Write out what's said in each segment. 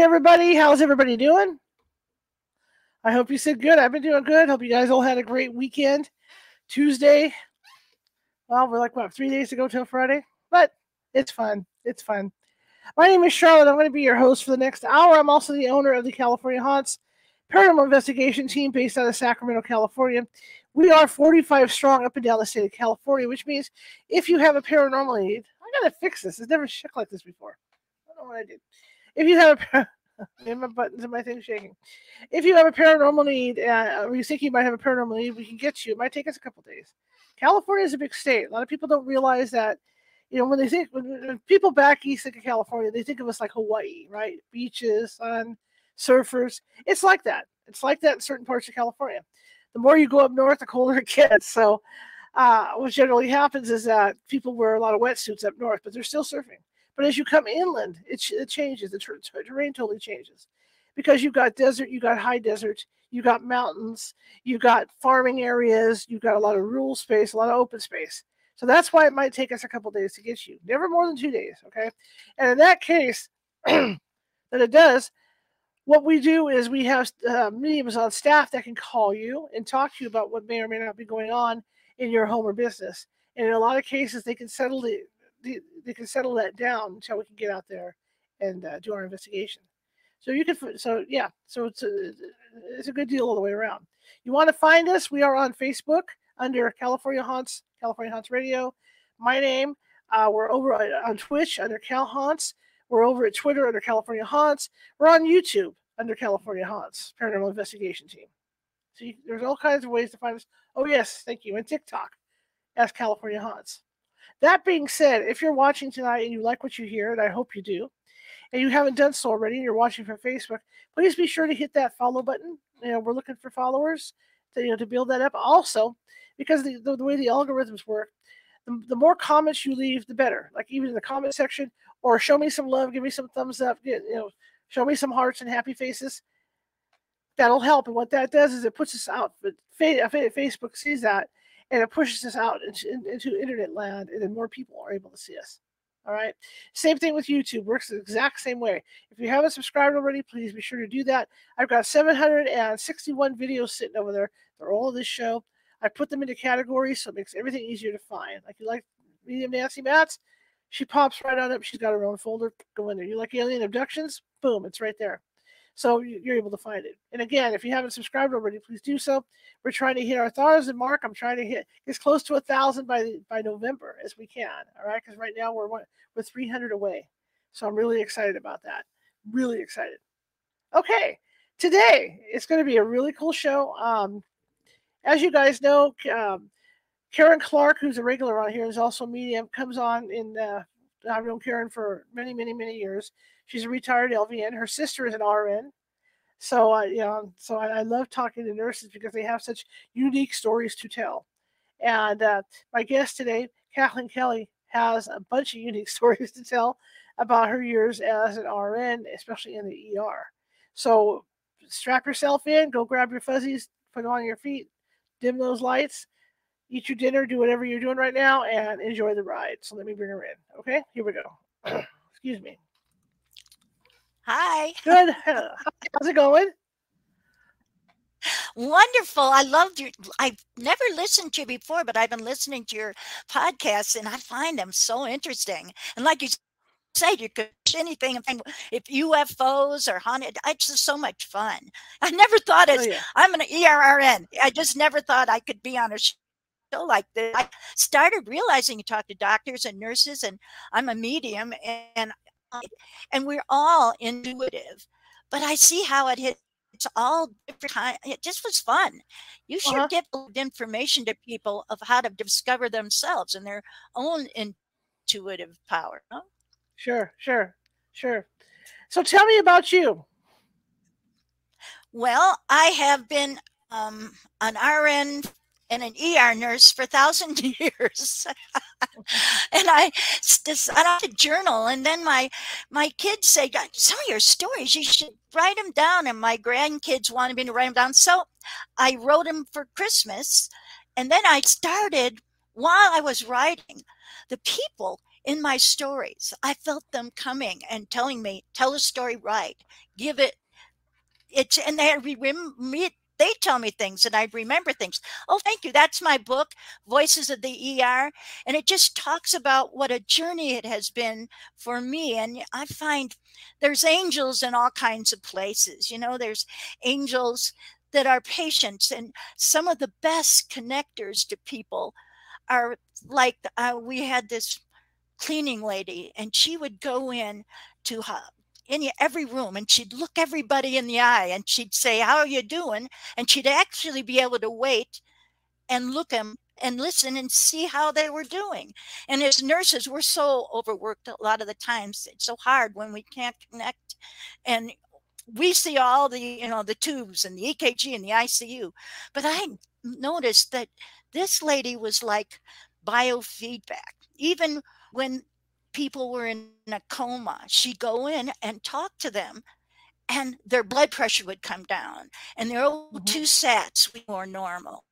Evening, everybody. How's everybody doing? I hope you said good. I've been doing good. Hope you guys all had a great weekend. Tuesday. Well, we're like, what, three days to go till Friday? But it's fun. It's fun. My name is Charlotte. I'm going to be your host for the next hour. I'm also the owner of the California Haunts paranormal investigation team based out of Sacramento, California. We are 45 strong up and down the state of California, which means if you have a paranormal need, I got to fix this. It's never shook like this before. I don't know what I did. If you have a my buttons and my thing shaking. If you have a paranormal need, uh, or you think you might have a paranormal need, we can get you. It might take us a couple days. California is a big state. A lot of people don't realize that. You know, when they think when, when people back east think of California, they think of us like Hawaii, right? Beaches, sun, surfers. It's like that. It's like that in certain parts of California. The more you go up north, the colder it gets. So, uh, what generally happens is that people wear a lot of wetsuits up north, but they're still surfing. But as you come inland, it, it changes. The ter- terrain totally changes because you've got desert, you've got high desert, you've got mountains, you've got farming areas, you've got a lot of rural space, a lot of open space. So that's why it might take us a couple days to get you. Never more than two days, okay? And in that case, that it does, what we do is we have uh, mediums on staff that can call you and talk to you about what may or may not be going on in your home or business. And in a lot of cases, they can settle the, the they can settle that down until we can get out there and uh, do our investigation. So you can, so yeah, so it's a, it's a good deal all the way around. You want to find us? We are on Facebook under California Haunts, California Haunts Radio. My name. Uh, we're over on Twitch under Cal Haunts. We're over at Twitter under California Haunts. We're on YouTube under California Haunts Paranormal Investigation Team. See, there's all kinds of ways to find us. Oh yes, thank you. And TikTok as California Haunts. That being said, if you're watching tonight and you like what you hear, and I hope you do, and you haven't done so already, and you're watching from Facebook, please be sure to hit that follow button. You know, we're looking for followers to you know to build that up. Also, because the, the, the way the algorithms work, the, the more comments you leave, the better. Like even in the comment section, or show me some love, give me some thumbs up, get, you know, show me some hearts and happy faces. That'll help. And what that does is it puts us out. But Facebook sees that and it pushes us out into, internet land, and then more people are able to see us. All right. Same thing with YouTube. Works the exact same way. If you haven't subscribed already, please be sure to do that. I've got 761 videos sitting over there. They're all this show. I put them into categories so it makes everything easier to find. Like you like medium Nancy Mats, she pops right on up. She's got her own folder. Go in there. You like alien abductions? Boom, it's right there. So you're able to find it. And again, if you haven't subscribed already, please do so. We're trying to hit our thousand mark. I'm trying to hit as close to a thousand by by November as we can. All right, because right now we're we're 300 away. So I'm really excited about that. Really excited. Okay, today it's going to be a really cool show. Um, as you guys know, um, Karen Clark, who's a regular on here, is also a medium, comes on in uh, I've known Karen for many, many, many years. She's a retired LVN. Her sister is an RN. So, uh, you know, so I, I love talking to nurses because they have such unique stories to tell. And uh, my guest today, Kathleen Kelly, has a bunch of unique stories to tell about her years as an RN, especially in the ER. So strap yourself in, go grab your fuzzies, put them on your feet, dim those lights, eat your dinner, do whatever you're doing right now, and enjoy the ride. So let me bring her in. Okay, here we go. Excuse me. Hi. Good. How's it going? Wonderful. I loved you. I've never listened to you before, but I've been listening to your podcasts and I find them so interesting. And like you said, you could anything if UFOs or haunted. It's just so much fun. I never thought it. Oh, yeah. I'm an ERRN. I just never thought I could be on a show like this. I started realizing you talk to doctors and nurses, and I'm a medium, and and we're all intuitive. But I see how it hit. It's all different kind. It just was fun. You should uh-huh. give information to people of how to discover themselves and their own intuitive power. Huh? Sure, sure, sure. So tell me about you. Well, I have been um, an RN and an ER nurse for a thousand years. and I decided to journal. And then my my kids say, some of your stories, you should write them down. And my grandkids wanted me to write them down. So I wrote them for Christmas. And then I started while I was writing, the people in my stories, I felt them coming and telling me, tell a story right, give it it's and they re- they tell me things and I remember things. Oh, thank you. That's my book, Voices of the ER. And it just talks about what a journey it has been for me. And I find there's angels in all kinds of places. You know, there's angels that are patients, and some of the best connectors to people are like uh, we had this cleaning lady, and she would go in to in every room and she'd look everybody in the eye and she'd say, How are you doing? And she'd actually be able to wait and look them and listen and see how they were doing. And as nurses, we're so overworked a lot of the times. It's so hard when we can't connect. And we see all the, you know, the tubes and the EKG and the ICU. But I noticed that this lady was like biofeedback. Even when people were in a coma, she'd go in and talk to them and their blood pressure would come down and their O2 mm-hmm. sats were more normal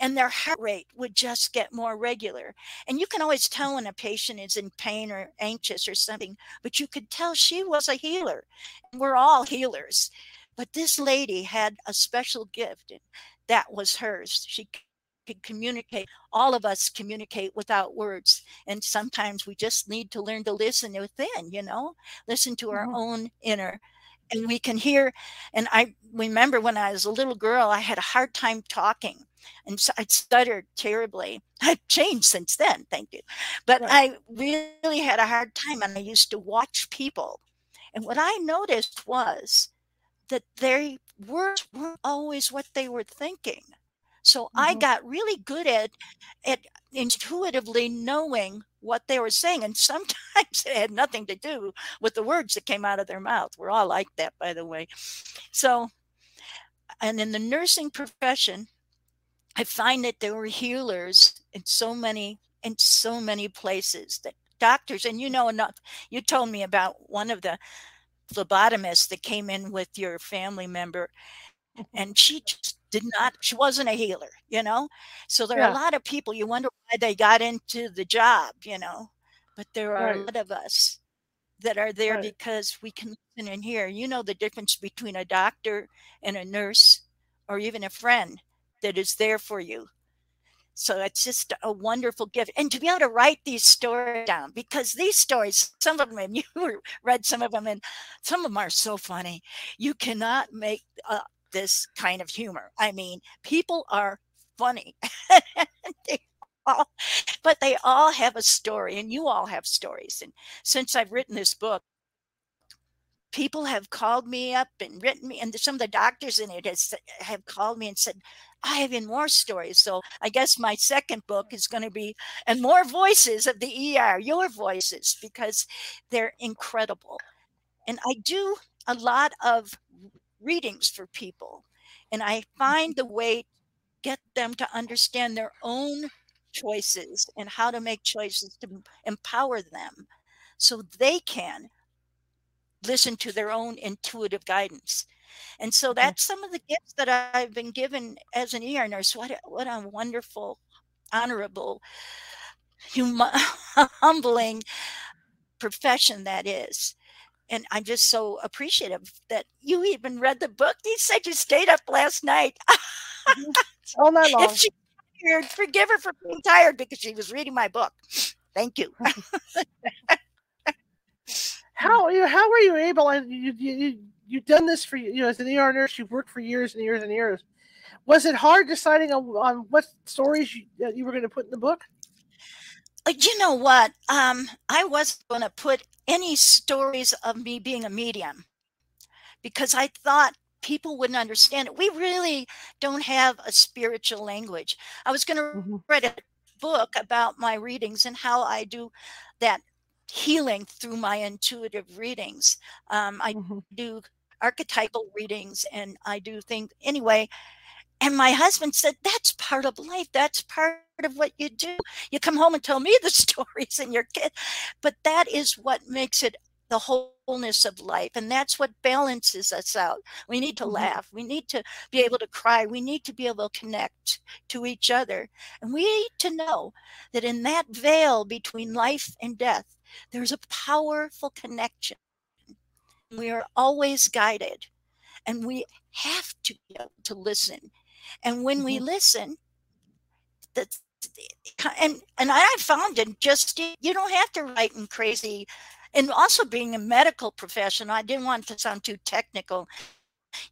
and their heart rate would just get more regular. And you can always tell when a patient is in pain or anxious or something, but you could tell she was a healer. And we're all healers. But this lady had a special gift, and that was hers. She could communicate. All of us communicate without words. And sometimes we just need to learn to listen within, you know, listen to our mm-hmm. own inner. And we can hear. And I remember when I was a little girl, I had a hard time talking and so I stuttered terribly. I've changed since then, thank you. But right. I really had a hard time and I used to watch people. And what I noticed was that their words weren't always what they were thinking. So mm-hmm. I got really good at at intuitively knowing what they were saying. And sometimes it had nothing to do with the words that came out of their mouth. We're all like that, by the way. So, and in the nursing profession, I find that there were healers in so many in so many places that doctors and you know enough you told me about one of the phlebotomists that came in with your family member and she just did not she wasn't a healer you know so there yeah. are a lot of people you wonder why they got into the job you know but there are right. a lot of us that are there right. because we can listen and hear you know the difference between a doctor and a nurse or even a friend that is there for you so it's just a wonderful gift. And to be able to write these stories down, because these stories, some of them, you read some of them, and some of them are so funny. You cannot make uh, this kind of humor. I mean, people are funny. they all, but they all have a story, and you all have stories. And since I've written this book, people have called me up and written me, and some of the doctors in it has, have called me and said, I have even more stories. So I guess my second book is going to be, and more voices of the ER, your voices, because they're incredible. And I do a lot of readings for people. And I find the way to get them to understand their own choices and how to make choices to empower them so they can listen to their own intuitive guidance. And so that's some of the gifts that I've been given as an ER nurse. What a, what a wonderful, honorable, hum- humbling profession that is and I'm just so appreciative that you even read the book. You said you stayed up last night. Mm-hmm. All night long. If she tired, forgive her for being tired because she was reading my book. Thank you. how you how were you able? And you you you've done this for you know as an ER nurse. You've worked for years and years and years. Was it hard deciding on, on what stories you, you were going to put in the book? Uh, you know what? Um, I wasn't going to put any stories of me being a medium because I thought people wouldn't understand it. We really don't have a spiritual language. I was going to mm-hmm. write a book about my readings and how I do that healing through my intuitive readings. Um, I mm-hmm. do archetypal readings and I do think anyway. And my husband said, That's part of life. That's part of what you do. You come home and tell me the stories and your kid. But that is what makes it the wholeness of life. And that's what balances us out. We need to mm-hmm. laugh. We need to be able to cry. We need to be able to connect to each other. And we need to know that in that veil between life and death, there's a powerful connection. We are always guided and we have to be able to listen. And when mm-hmm. we listen, that's and and I found it just you don't have to write in crazy and also being a medical professional, I didn't want to sound too technical.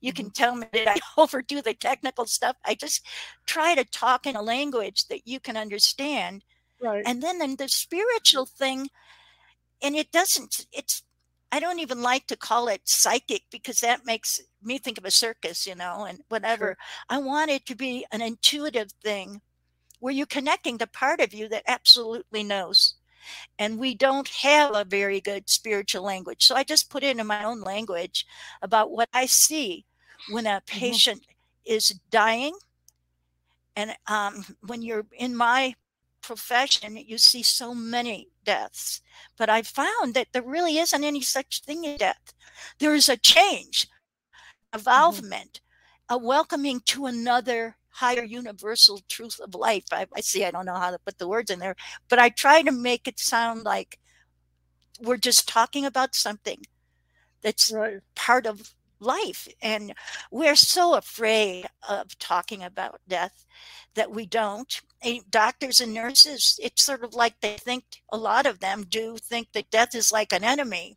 You can mm-hmm. tell me that I overdo the technical stuff. I just try to talk in a language that you can understand. Right. And then the spiritual thing, and it doesn't, it's, I don't even like to call it psychic because that makes me think of a circus, you know, and whatever. Sure. I want it to be an intuitive thing where you're connecting the part of you that absolutely knows and we don't have a very good spiritual language. So I just put it in my own language about what I see when a mm-hmm. patient mm-hmm. is dying. And um, when you're in my profession, you see so many deaths. But I found that there really isn't any such thing as death. There is a change, evolvement, mm-hmm. a welcoming to another higher universal truth of life. I, I, see, I don't know how to put the words in there, but I try to make it sound like we're just talking about something that's right. part of life. And we're so afraid of talking about death that we don't. Doctors and nurses, it's sort of like they think, a lot of them do think that death is like an enemy.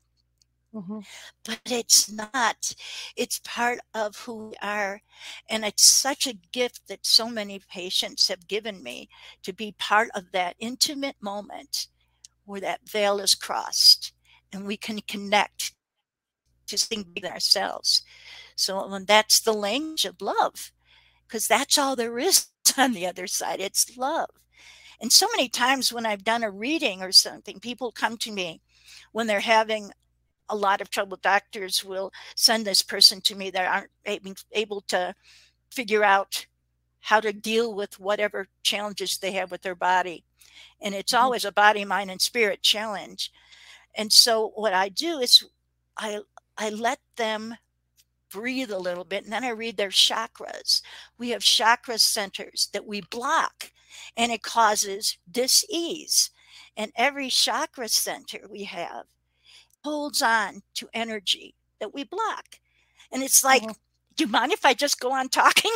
Mm-hmm. But it's not. It's part of who we are. And it's such a gift that so many patients have given me to be part of that intimate moment where that veil is crossed and we can connect to something bigger ourselves. So and that's the language of love, because that's all there is on the other side. It's love. And so many times when I've done a reading or something, people come to me when they're having a lot of trouble. Doctors will send this person to me that aren't able to figure out how to deal with whatever challenges they have with their body. And it's mm-hmm. always a body, mind, and spirit challenge. And so what I do is I I let them breathe a little bit and then I read their chakras. We have chakra centers that we block and it causes dis-ease. And every chakra center we have holds on to energy that we block. And it's like, uh-huh. do you mind if I just go on talking?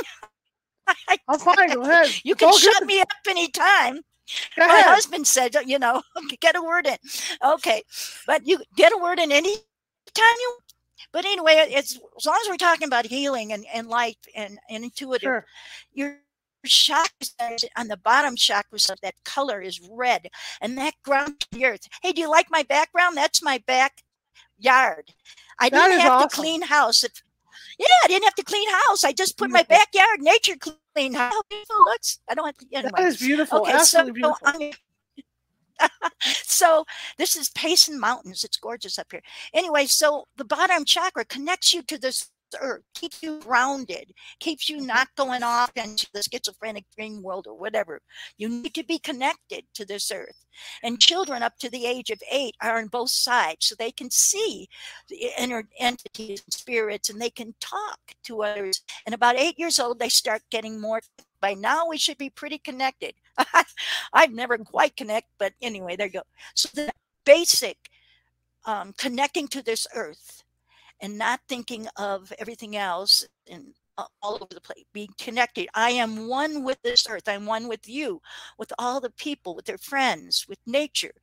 I'm fine. Go ahead. You can shut me up anytime. Go My ahead. husband said, you know, get a word in. Okay. But you get a word in any time you but anyway, it's as long as we're talking about healing and, and life and, and intuitive, sure. your chakras on the bottom chakras of that color is red and that ground the earth. Hey, do you like my background? That's my backyard. I that didn't have awesome. to clean house. If, yeah, I didn't have to clean house. I just put my backyard nature clean house. looks. I don't have to. Anyway. That is beautiful. Okay, Absolutely so, beautiful. so this is Payson Mountains. It's gorgeous up here. Anyway, so the bottom chakra connects you to this earth, keeps you grounded, keeps you mm-hmm. not going off into the schizophrenic dream world or whatever. You need to be connected to this earth. And children up to the age of eight are on both sides, so they can see the inner entities and spirits and they can talk to others. And about eight years old, they start getting more. By now, we should be pretty connected. I've never quite connect, but anyway, there you go. So the basic um, connecting to this earth and not thinking of everything else and all over the place, being connected. I am one with this earth. I'm one with you, with all the people, with their friends, with nature.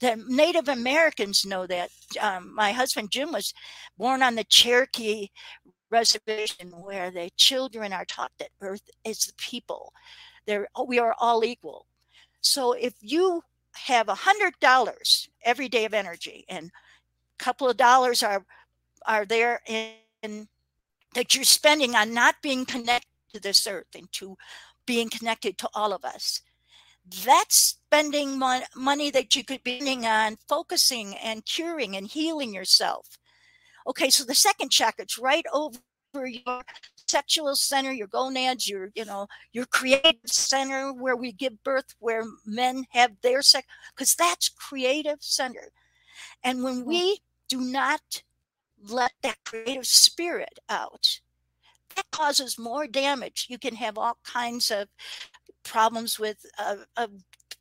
The Native Americans know that. Um, my husband Jim was born on the Cherokee reservation where the children are taught that earth is the people. They're, we are all equal. So if you have a hundred dollars every day of energy and a couple of dollars are are there in that you're spending on not being connected to this earth and to being connected to all of us. That's spending money that you could be spending on focusing and curing and healing yourself. Okay, so the second chakra, it's right over your sexual center, your gonads, your, you know, your creative center where we give birth, where men have their sex, because that's creative center. And when mm. we do not let that creative spirit out, that causes more damage. You can have all kinds of problems with uh, uh,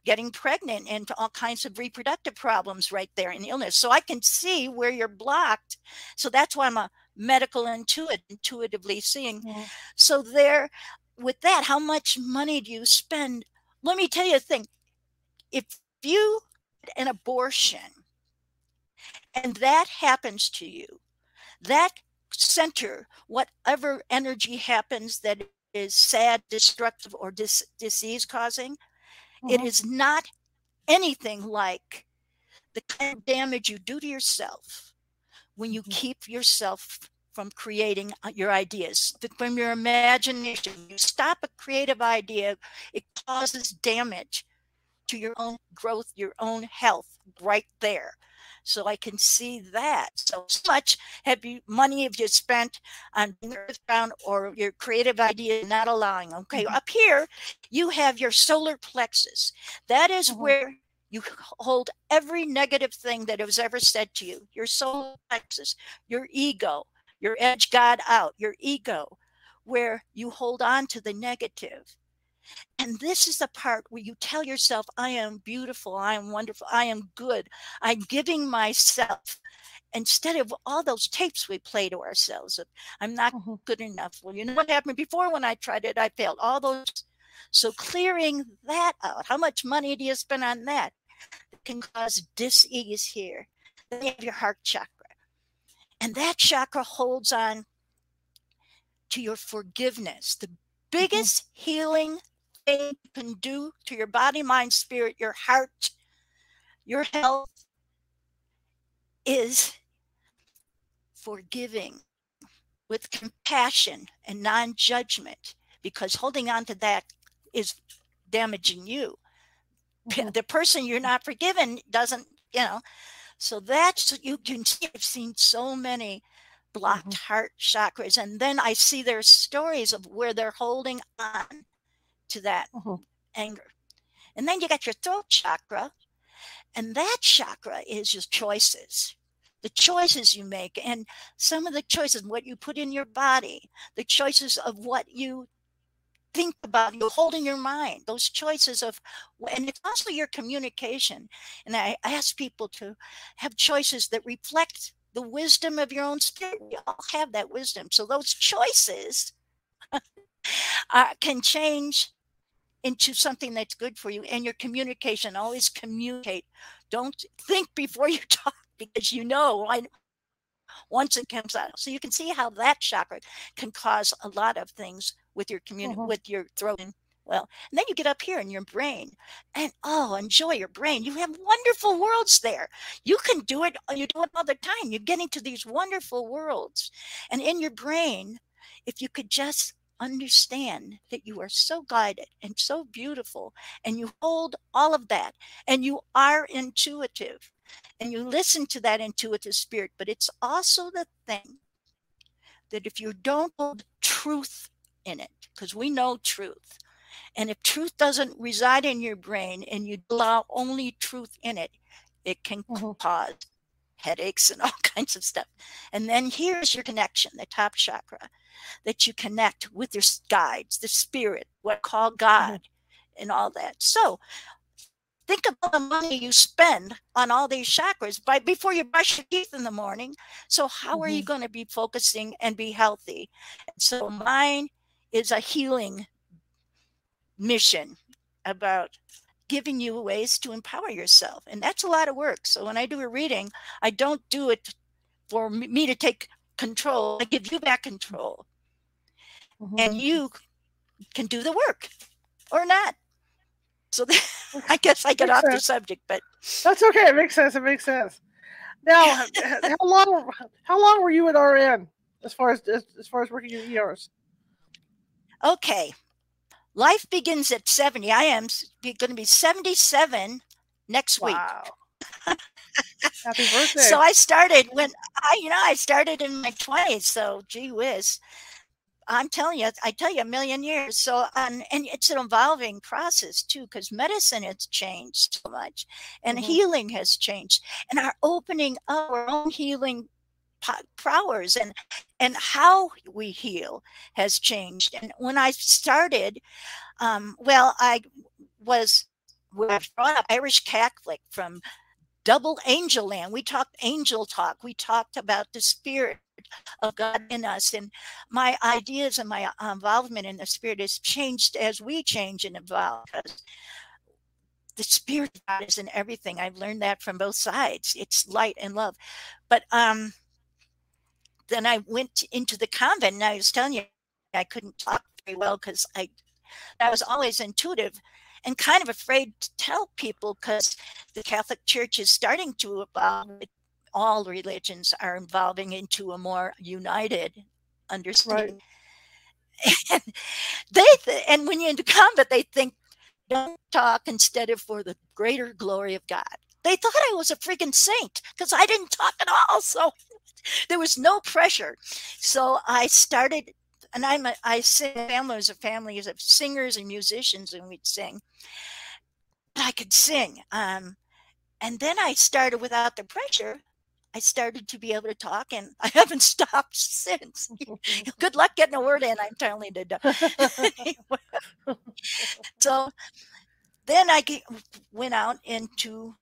getting pregnant and all kinds of reproductive problems right there in illness. So I can see where you're blocked. So that's why I'm a medical intuit, intuitively seeing. Yeah. So there, with that, how much money do you spend? Let me tell you a thing. If you an abortion and that happens to you, that center, whatever energy happens that is sad, destructive, or dis- disease causing, mm-hmm. it is not anything like the kind of damage you do to yourself when you mm-hmm. keep yourself from creating uh, your ideas from your imagination you stop a creative idea it causes damage to your own growth your own health right there so I can see that. So, so much have you money have you spent on being earthbound or your creative idea not allowing? Okay, mm-hmm. up here you have your solar plexus. That is mm-hmm. where you hold every negative thing that was ever said to you. Your solar plexus, your ego, your edge God out, your ego, where you hold on to the negative. And this is the part where you tell yourself, I am beautiful, I am wonderful, I am good, I'm giving myself. Instead of all those tapes we play to ourselves of, I'm not mm-hmm. good enough. Well, you know what happened before when I tried it? I failed. All those. So clearing that out, how much money do you spend on that? It can cause dis-ease here. Then you have your heart chakra. And that chakra holds on to your forgiveness. The mm-hmm. biggest mm-hmm. healing thing you can do to your body, mind, spirit, your heart, your health is forgiving with compassion and non judgment because holding on to that is damaging you. Mm-hmm. The person you're not forgiven doesn't, you know. So that's, you can see, I've seen so many blocked mm-hmm. heart chakras. And then I see their stories of where they're holding on to that mm-hmm. anger. And then you got your throat chakra, and that chakra is your choices, the choices you make, and some of the choices, what you put in your body, the choices of what you think about, you hold in your mind, those choices of, and it's also your communication. And I ask people to have choices that reflect the wisdom of your own spirit. We all have that wisdom. So those choices uh, can change into something that's good for you and your communication always communicate. Don't think before you talk because you know I, once it comes out so you can see how that chakra can cause a lot of things with your community mm-hmm. with your throat and well and then you get up here in your brain and oh enjoy your brain. You have wonderful worlds there. You can do it you do it all the time. You're getting to these wonderful worlds and in your brain if you could just understand that you are so guided and so beautiful, and you hold all of that, and you are intuitive, and you listen to that intuitive spirit. But it's also the thing that if you don't hold truth in it, because we know truth, and if truth doesn't reside in your brain and you allow only truth in it, it can mm-hmm. cause headaches and all kinds of stuff. And then here's your connection, the top chakra that you connect with your guides, the spirit, what call mm-hmm. God, mm-hmm. and all that. So think about the money you spend on all these chakras by before you brush your teeth in the morning. So how mm-hmm. are you mm-hmm. going to be focusing and be healthy? So mine is a healing mission about giving you ways to empower yourself. And that's a lot of work. So when I do a reading, I don't do it for me to take control. I give you back control. Mm-hmm. And you can do the work or not. So I guess I get off sense. the subject, but that's okay. It makes sense. It makes sense. Now, how long? How long were you at RN as far as as far as working in ERs? Okay, life begins at seventy. I am going to be seventy-seven next wow. week. Happy birthday. So I started when I, you know, I started in my 20s. So gee whiz. I'm telling you, I tell you a million years. So, um, and it's an evolving process too, because medicine has changed so much and mm-hmm. healing has changed and our opening up, our own healing powers and and how we heal has changed and when i started um, well i was brought up irish catholic from double angel land we talked angel talk we talked about the spirit of God in us. And my ideas and my involvement in the Spirit has changed as we change and evolve. Because the Spirit of God is in everything. I've learned that from both sides. It's light and love. But um, then I went into the convent, and I was telling you, I couldn't talk very well because I, I was always intuitive and kind of afraid to tell people because the Catholic Church is starting to evolve all religions are evolving into a more united understanding. Right. And they th- and when you're into combat, they think don't talk instead of for the greater glory of God. They thought I was a freaking saint because I didn't talk at all. So there was no pressure. So I started, and I'm a, I sing. Family was a family of singers and musicians, and we'd sing. I could sing. Um, and then I started without the pressure I started to be able to talk, and I haven't stopped since. Good luck getting a word in. I'm telling you. so then I went out into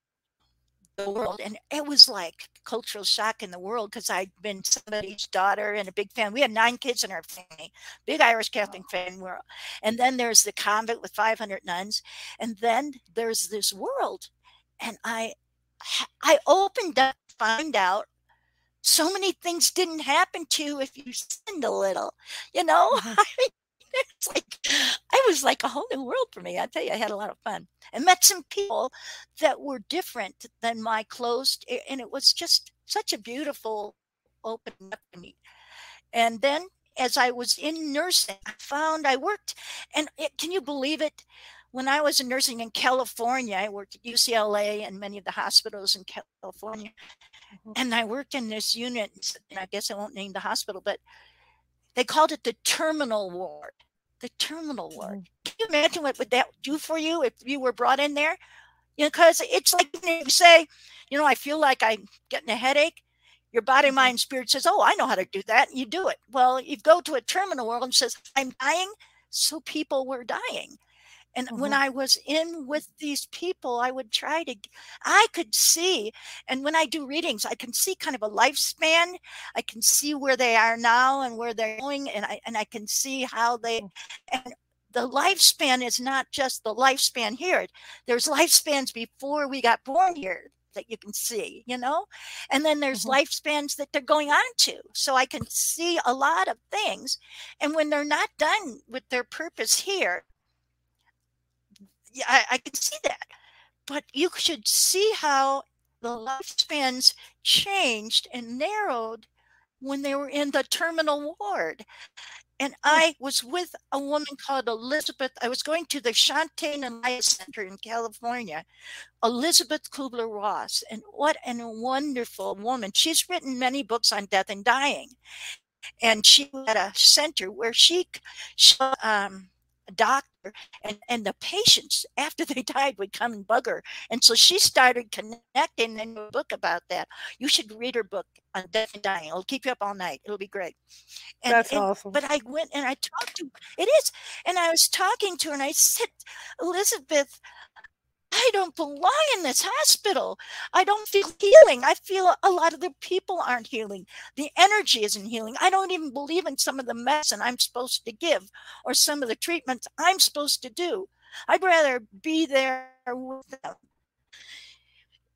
the world, and it was like cultural shock in the world because I'd been somebody's daughter and a big fan. We had nine kids in our family, big Irish Catholic family. And then there's the convent with 500 nuns, and then there's this world, and I I opened up to find out so many things didn't happen to you if you sinned a little, you know? Mm-hmm. It's like I was like a whole new world for me. I tell you, I had a lot of fun and met some people that were different than my closed, and it was just such a beautiful opening up to me. And then as I was in nursing, I found I worked, and it, can you believe it? When I was in nursing in California, I worked at UCLA and many of the hospitals in California. Mm-hmm. And I worked in this unit, and I guess I won't name the hospital, but they called it the terminal ward. The terminal ward. Mm-hmm. Can you imagine what would that do for you if you were brought in there? You know, because it's like you say, you know, I feel like I'm getting a headache. Your body, mm-hmm. mind, spirit says, "Oh, I know how to do that." And you do it. Well, you go to a terminal world and says, "I'm dying," so people were dying. And mm-hmm. when I was in with these people, I would try to, I could see, and when I do readings, I can see kind of a lifespan. I can see where they are now and where they're going, and I and I can see how they, mm. and the lifespan is not just the lifespan here. There's lifespans before we got born here that you can see, you know? And then there's mm-hmm. lifespans that they're going on to. So I can see a lot of things. And when they're not done with their purpose here, yeah, I, I can see that. But you should see how the lifespans changed and narrowed when they were in the terminal ward. And I was with a woman called Elizabeth. I was going to the Shanti Nilaya Center in California, Elizabeth Kubler Ross. And what a wonderful woman. She's written many books on death and dying. And she had a center where she, she um, a doctor and, and the patients after they died would come and bug her. And so she started connecting in a book about that. You should read her book on death and dying. It'll keep you up all night. It'll be great. And, That's and, awesome. But I went and I talked to it is, and I was talking to her and I said, Elizabeth, I don't belong in this hospital. I don't feel healing. I feel a lot of the people aren't healing. The energy isn't healing. I don't even believe in some of the medicine I'm supposed to give or some of the treatments I'm supposed to do. I'd rather be there with them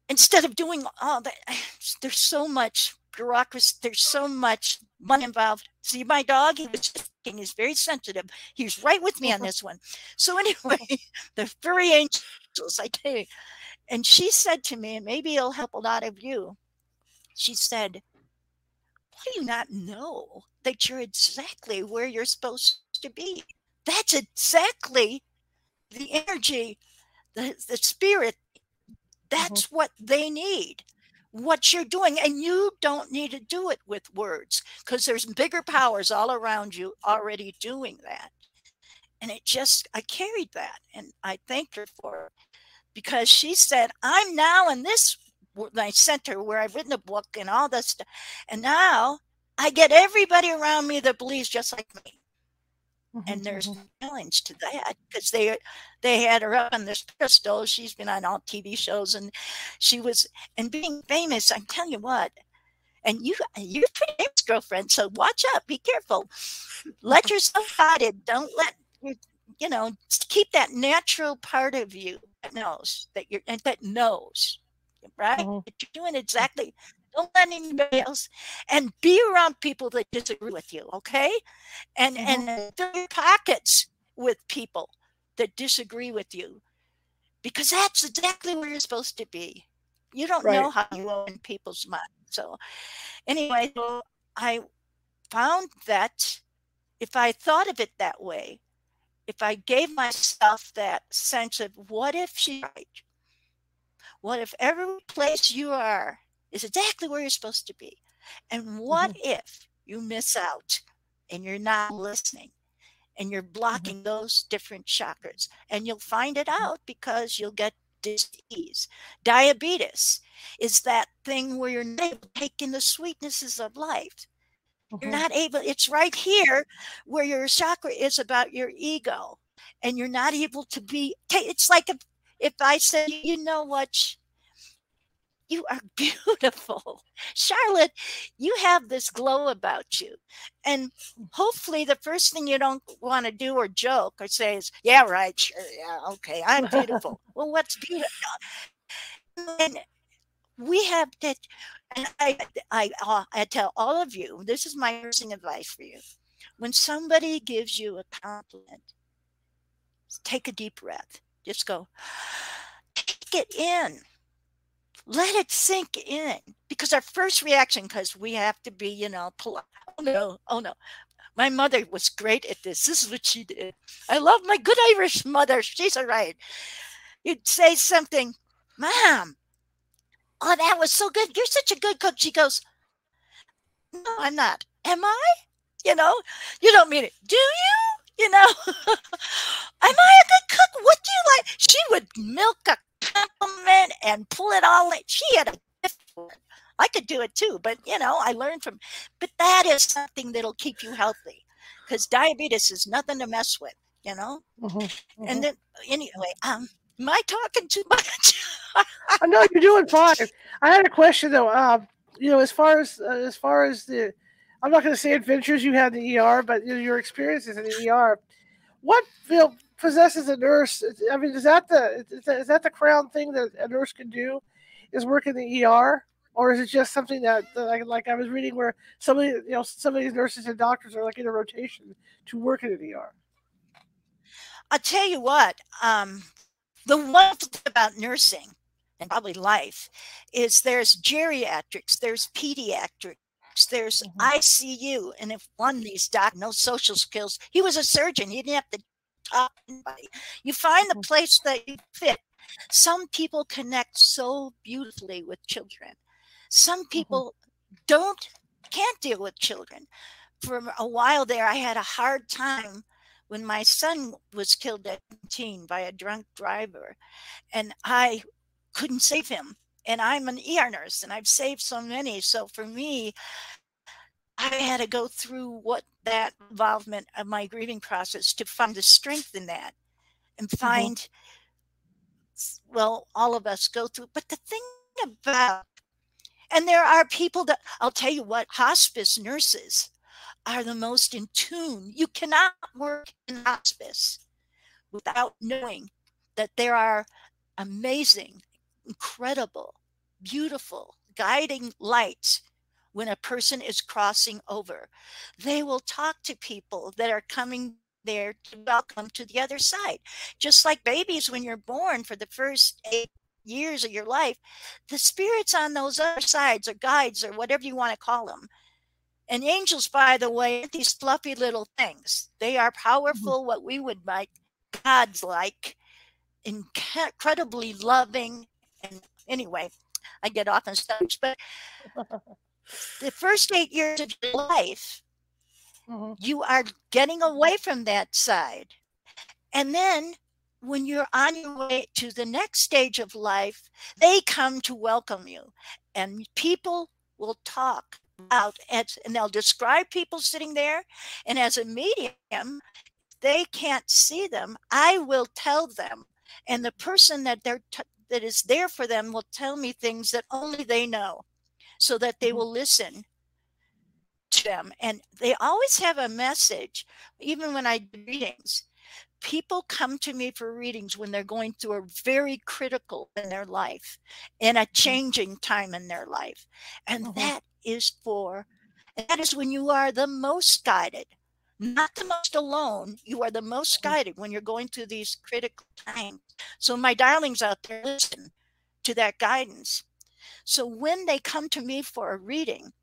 instead of doing all that. There's so much bureaucracy. There's so much money involved. See, my dog, he was he's very sensitive. He's right with me on this one. So anyway, the furry angel I tell you. And she said to me, and maybe it'll help a lot of you. She said, Why do you not know that you're exactly where you're supposed to be? That's exactly the energy, the, the spirit. That's mm-hmm. what they need. what you're doing and you don't need to do it with words because there's bigger powers all around you already doing that and it just i carried that and i thanked her for it because she said i'm now in this my center where i've written a book and all this stuff and now i get everybody around me that believes just like me Mm-hmm, and there's mm-hmm. challenge to that because they they had her up on this pedestal. She's been on all TV shows, and she was and being famous. I'm telling you what, and you you're pretty famous, girlfriend. So watch out, be careful. Let yourself hide it. Don't let you know. Keep that natural part of you that knows that you're and that knows, right? Mm-hmm. That you're doing exactly don't let anybody else and be around people that disagree with you okay and mm-hmm. and fill your pockets with people that disagree with you because that's exactly where you're supposed to be you don't right. know how you own people's minds so anyway so i found that if i thought of it that way if i gave myself that sense of what if she's right what if every place you are is exactly where you're supposed to be. And what mm-hmm. if you miss out and you're not listening and you're mm-hmm. blocking mm-hmm. those different chakras? And you'll find it mm-hmm. out because you'll get disease. Diabetes is that thing where you're not taking the sweetnesses of life. Mm-hmm. You're not able, it's right here where your chakra is about your ego. And you're not able to be, it's like if, if I said, you know what, you are beautiful. Charlotte, you have this glow about you. And hopefully, the first thing you don't want to do or joke or say is, Yeah, right. Sure. Yeah. Okay. I'm beautiful. well, what's beautiful? And we have to, and I, I, uh, I tell all of you, this is my nursing advice for you. When somebody gives you a compliment, take a deep breath. Just go, take it in let it sink in because our first reaction because we have to be you know polite. oh no oh no my mother was great at this this is what she did i love my good irish mother she's all right you'd say something mom oh that was so good you're such a good cook she goes no i'm not am i you know you don't mean it do you you know am i a good cook what do you like she would milk a compliment and pull it all in. She had a gift for it. I could do it too, but you know, I learned from. But that is something that'll keep you healthy, because diabetes is nothing to mess with. You know, mm-hmm, mm-hmm. and then anyway, um, am I talking too much? I know you're doing fine. I had a question though. Um, you know, as far as uh, as far as the, I'm not going to say adventures you had in the ER, but you know, your experiences in the ER. What you know, possesses a nurse. I mean, is that the is that the crown thing that a nurse can do? Is work in the ER, or is it just something that, that like I was reading where some of you know some of these nurses and doctors are like in a rotation to work in an ER? I'll tell you what. Um, the one thing about nursing and probably life is there's geriatrics, there's pediatrics, there's mm-hmm. ICU, and if one of these doc no social skills, he was a surgeon. He didn't have to top anybody. You find the mm-hmm. place that you fit. Some people connect so beautifully with children. Some mm-hmm. people mm-hmm. don't can't deal with children. For a while there, I had a hard time when my son was killed at 18 by a drunk driver, and I couldn't save him. And I'm an ER nurse, and I've saved so many. So for me, I had to go through what that involvement of my grieving process to find the strength in that and mm-hmm. find mm-hmm. well all of us go through but the thing about and there are people that I'll tell you what hospice nurses are the most in tune you cannot work in hospice without knowing that there are amazing incredible beautiful guiding lights when a person is crossing over. They will talk to people that are coming there to welcome to the other side. Just like babies, when you're born for the first eight years of your life, the spirits on those other sides or guides or whatever you want to call them. And angels, by the way, these fluffy little things. They are mm-hmm. powerful, mm-hmm. what we would like gods like, incredibly loving. And anyway, I get off on stage, but the first eight years of your life, mm-hmm. you are getting away from that side. And then when you're on your way to the next stage of life, they come to welcome you. And people will talk out and, and they'll describe people sitting there. And as a medium, they can't see them. I will tell them. And the person that they're t- that is there for them will tell me things that only they know so that they mm-hmm. will listen to them. And they always have a message, even when I do readings. People come to me for readings when they're going through a very critical in their life, in a mm-hmm. changing time in their life. And mm-hmm. that is for, that is when you are the most guided, not the most alone. You are the most mm-hmm. guided when you're going through these critical times. So, my darlings out there, listen to that guidance so when they come to me for a reading,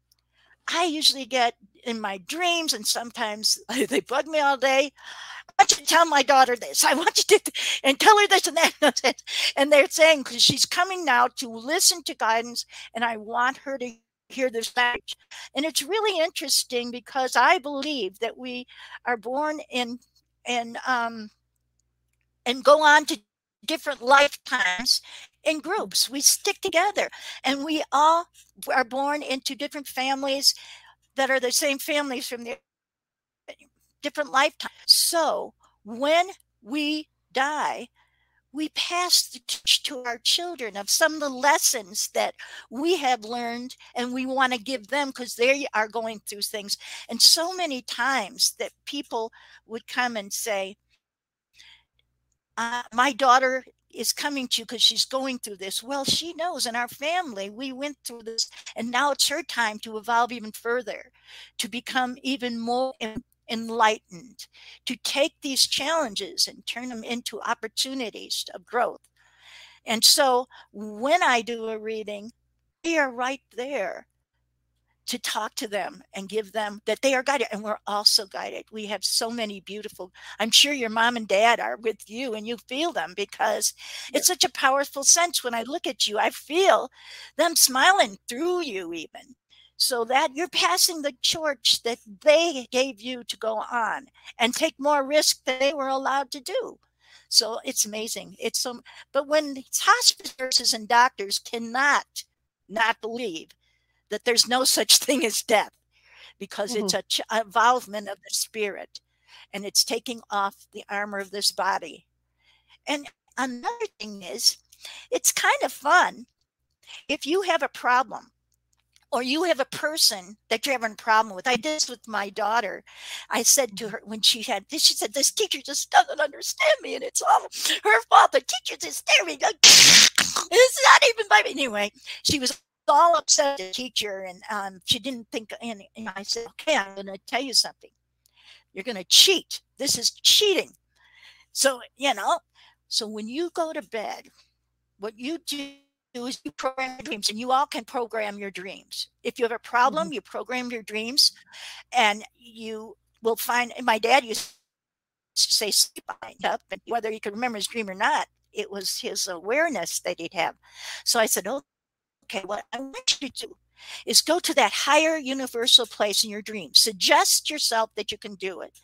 I usually get in my dreams, and sometimes they bug me all day. I want you to tell my daughter this. I want you to and tell her this and that. And they're saying because she's coming now to listen to guidance, and I want her to hear this message. And it's really interesting because I believe that we are born in and um and go on to different lifetimes in groups. We stick together and we all are born into different families that are the same families from the different lifetimes. So when we die, we pass the teach to our children of some of the lessons that we have learned and we want to give them because they are going through things. And so many times that people would come and say, uh, my daughter is coming to you because she's going through this. Well, she knows in our family, we went through this, and now it's her time to evolve even further, to become even more enlightened, to take these challenges and turn them into opportunities of growth. And so when I do a reading, they are right there to talk to them and give them that they are guided and we're also guided. We have so many beautiful i'm sure your mom and dad are with you and you feel them because it's such a powerful sense when i look at you i feel them smiling through you even so that you're passing the torch that they gave you to go on and take more risk than they were allowed to do so it's amazing it's so but when hospice nurses and doctors cannot not believe that there's no such thing as death because mm-hmm. it's a ch- involvement of the spirit and it's taking off the armor of this body. And another thing is, it's kind of fun if you have a problem or you have a person that you're having a problem with. I did this with my daughter. I said to her when she had this, she said, This teacher just doesn't understand me, and it's all her fault. The teacher just staring. it's not even by me. Anyway, she was all upset at the teacher and um, she didn't think any and i said okay i'm going to tell you something you're going to cheat this is cheating so you know so when you go to bed what you do is you program your dreams and you all can program your dreams if you have a problem mm-hmm. you program your dreams and you will find my dad used to say sleep up and whether he could remember his dream or not it was his awareness that he'd have so i said oh Okay, what I want you to do is go to that higher universal place in your dream. Suggest yourself that you can do it.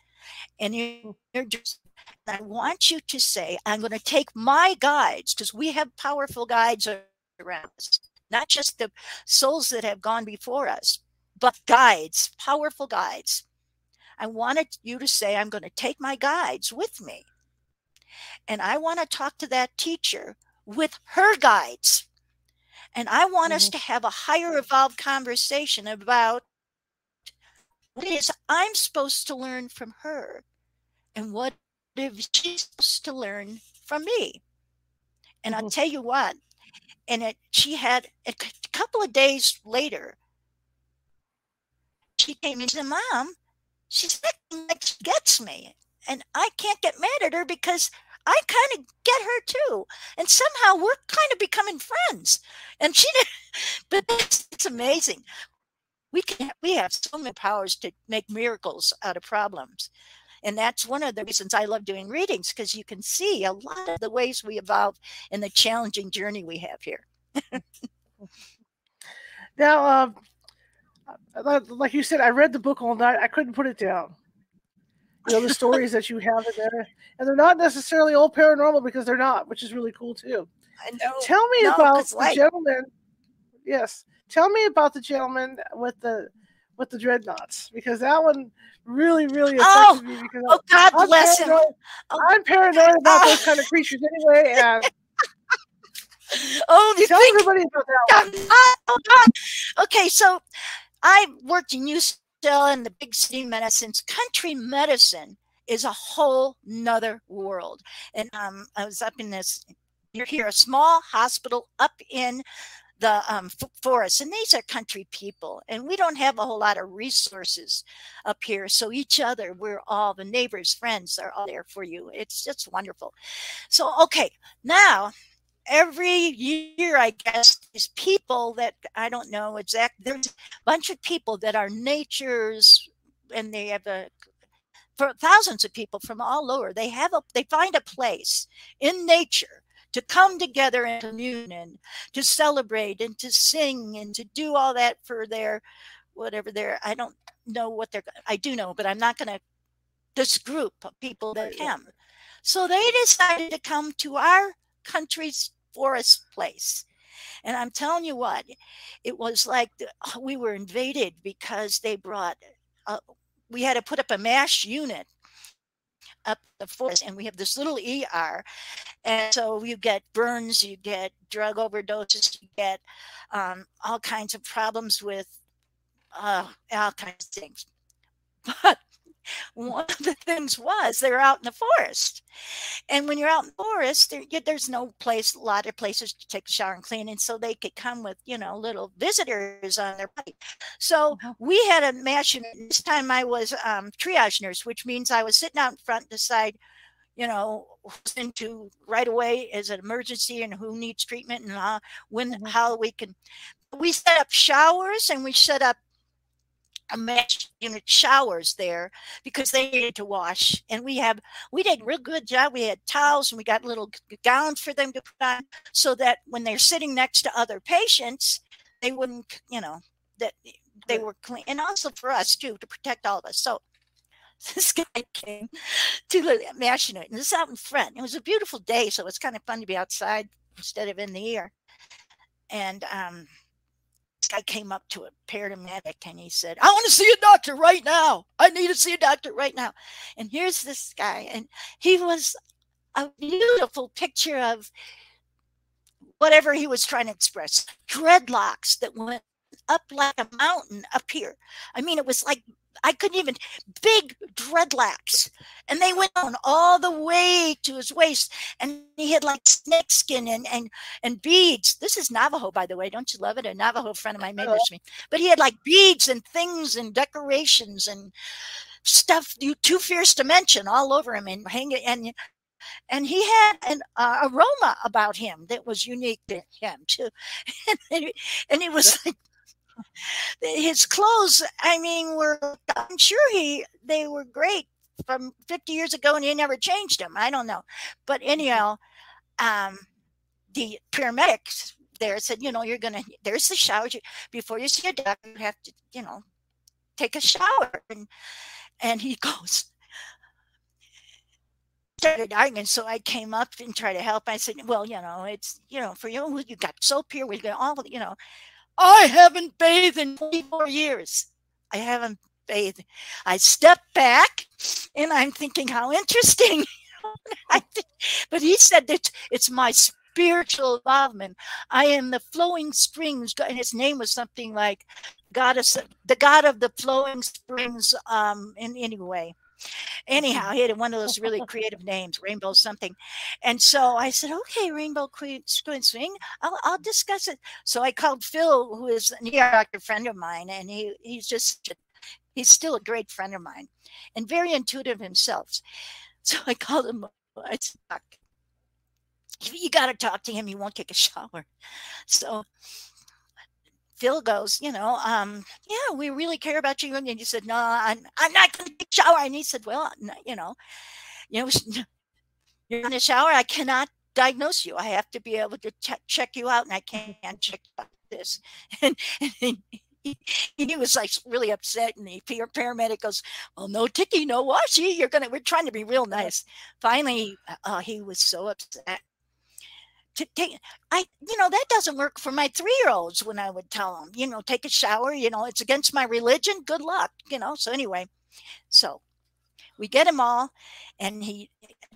And you're just, I want you to say, I'm going to take my guides, because we have powerful guides around us, not just the souls that have gone before us, but guides, powerful guides. I wanted you to say, I'm going to take my guides with me. And I want to talk to that teacher with her guides. And I want mm-hmm. us to have a higher evolved conversation about what it is I'm supposed to learn from her and what is she's supposed to learn from me. And mm-hmm. I'll tell you what, and it, she had a couple of days later, she came and said, Mom, she's acting like she gets me. And I can't get mad at her because I kind of get her too. And somehow we're kind of becoming friends. And she, but it's, it's amazing. We can, we have so many powers to make miracles out of problems. And that's one of the reasons I love doing readings because you can see a lot of the ways we evolve in the challenging journey we have here. Now, um, uh, like you said, I read the book all night. I couldn't put it down. You know the stories that you have in there, and they're not necessarily all paranormal because they're not, which is really cool too. I know. Tell me No, about the gentleman. Yes, tell me about the gentleman with the with the dreadnoughts because that one really, really Oh, affected me because Oh, God I'm bless him. paranoid, Oh. I'm paranoid about Ah. those kind of creatures anyway. And Oh, you tell think everybody about that. One. Oh, oh, God. Okay, so I worked in UCL in the big city medicines. Country medicine is a whole nother world. And um, I was up in this, you're here, a small hospital up in the um, f- forest. And these are country people. And we don't have a whole lot of resources up here. So each other, we're all the neighbors, friends are all there for you. It's just wonderful. So, okay, now every year, I guess, these people that I don't know exact. There's a bunch of people that are nature's, and they have a for thousands of people from all over. They have a they find a place in nature to come together and commune and to celebrate and to sing and to do all that for their whatever their I don't know what they're I do know, but I'm not going to this group of people that come. So they decided to come to our country's forest place. And I'm telling you what, it was like the, we were invaded because they brought, uh, we had to put up a MASH unit up the forest, and we have this little ER. And so you get burns, you get drug overdoses, you get um, all kinds of problems with uh, all kinds of things. But one of the things was they're out in the forest. And when you're out in the forest, there, there's no place, a lot of places to take a shower and clean. And so they could come with, you know, little visitors on their bike. So Mhm. we had a mash unit. This time I was um, triage nurse, which means I was sitting out in front to decide, you know, who's into right away as an emergency and who needs treatment and how, when, Mhm. how we can. We set up showers and we set up a mash unit showers there because they needed to wash and we have we did a real good job. We had towels and we got little gowns for them to put on so that when they're sitting next to other patients they wouldn't you know that they were clean and also for us too to protect all of us. So this guy came to the mash unit and this is out in front. It was a beautiful day so it's kind of fun to be outside instead of in the air. And um guy came up to a paramedic and he said, I want to see a doctor right now. I need to see a doctor right now. And here's this guy, and he was a beautiful picture of whatever he was trying to express dreadlocks that went up like a mountain up here. I mean, it was like I couldn't even big dreadlocks, and they went on all the way to his waist, and he had like snakeskin and and and beads. This is Navajo, by the way. Don't you love it? A Navajo friend of mine made this to me. But he had like beads and things and decorations and stuff you too fierce to mention all over him and hang it and and he had an uh, aroma about him that was unique to him too and, he, and he was like his clothes i mean were i'm sure he they were great from 50 years ago and he never changed them i don't know. But anyhow um the paramedics there said you know you're gonna there's the shower. Before you see a doctor you have to you know take a shower. And and he goes started arguing. So i came up and tried to help. I said well you know it's you know for you you got soap here. We got all you know i haven't bathed in 24 years. I haven't bathed. I step back and i'm thinking how interesting. But he said that it's my spiritual involvement. I am the flowing springs. And his name was something like goddess the god of the flowing springs um in any way anyhow he had one of those really creative names rainbow something. And so i said okay rainbow queen queen swing I'll, I'll discuss it. So i called phil who is an ER doctor friend of mine and he he's just he's still a great friend of mine and very intuitive himself. So i called him i said you got to talk to him he won't take a shower. So Phil goes, you know, um, yeah, we really care about you. And you said, no, I'm, I'm not going to take a shower. And he said, well, you know, you know, you're in the shower. I cannot diagnose you. I have to be able to check you out, and I can't check this. And, and he, he, was like really upset, and the paramedic goes, "Well, no ticky, no washy. You're gonna. We're trying to be real nice." Finally, uh, he was so upset. To take, I, you know, that doesn't work for my three year olds when I would tell them, you know, take a shower, you know, it's against my religion. Good luck, you know. So anyway, so we get him all, and he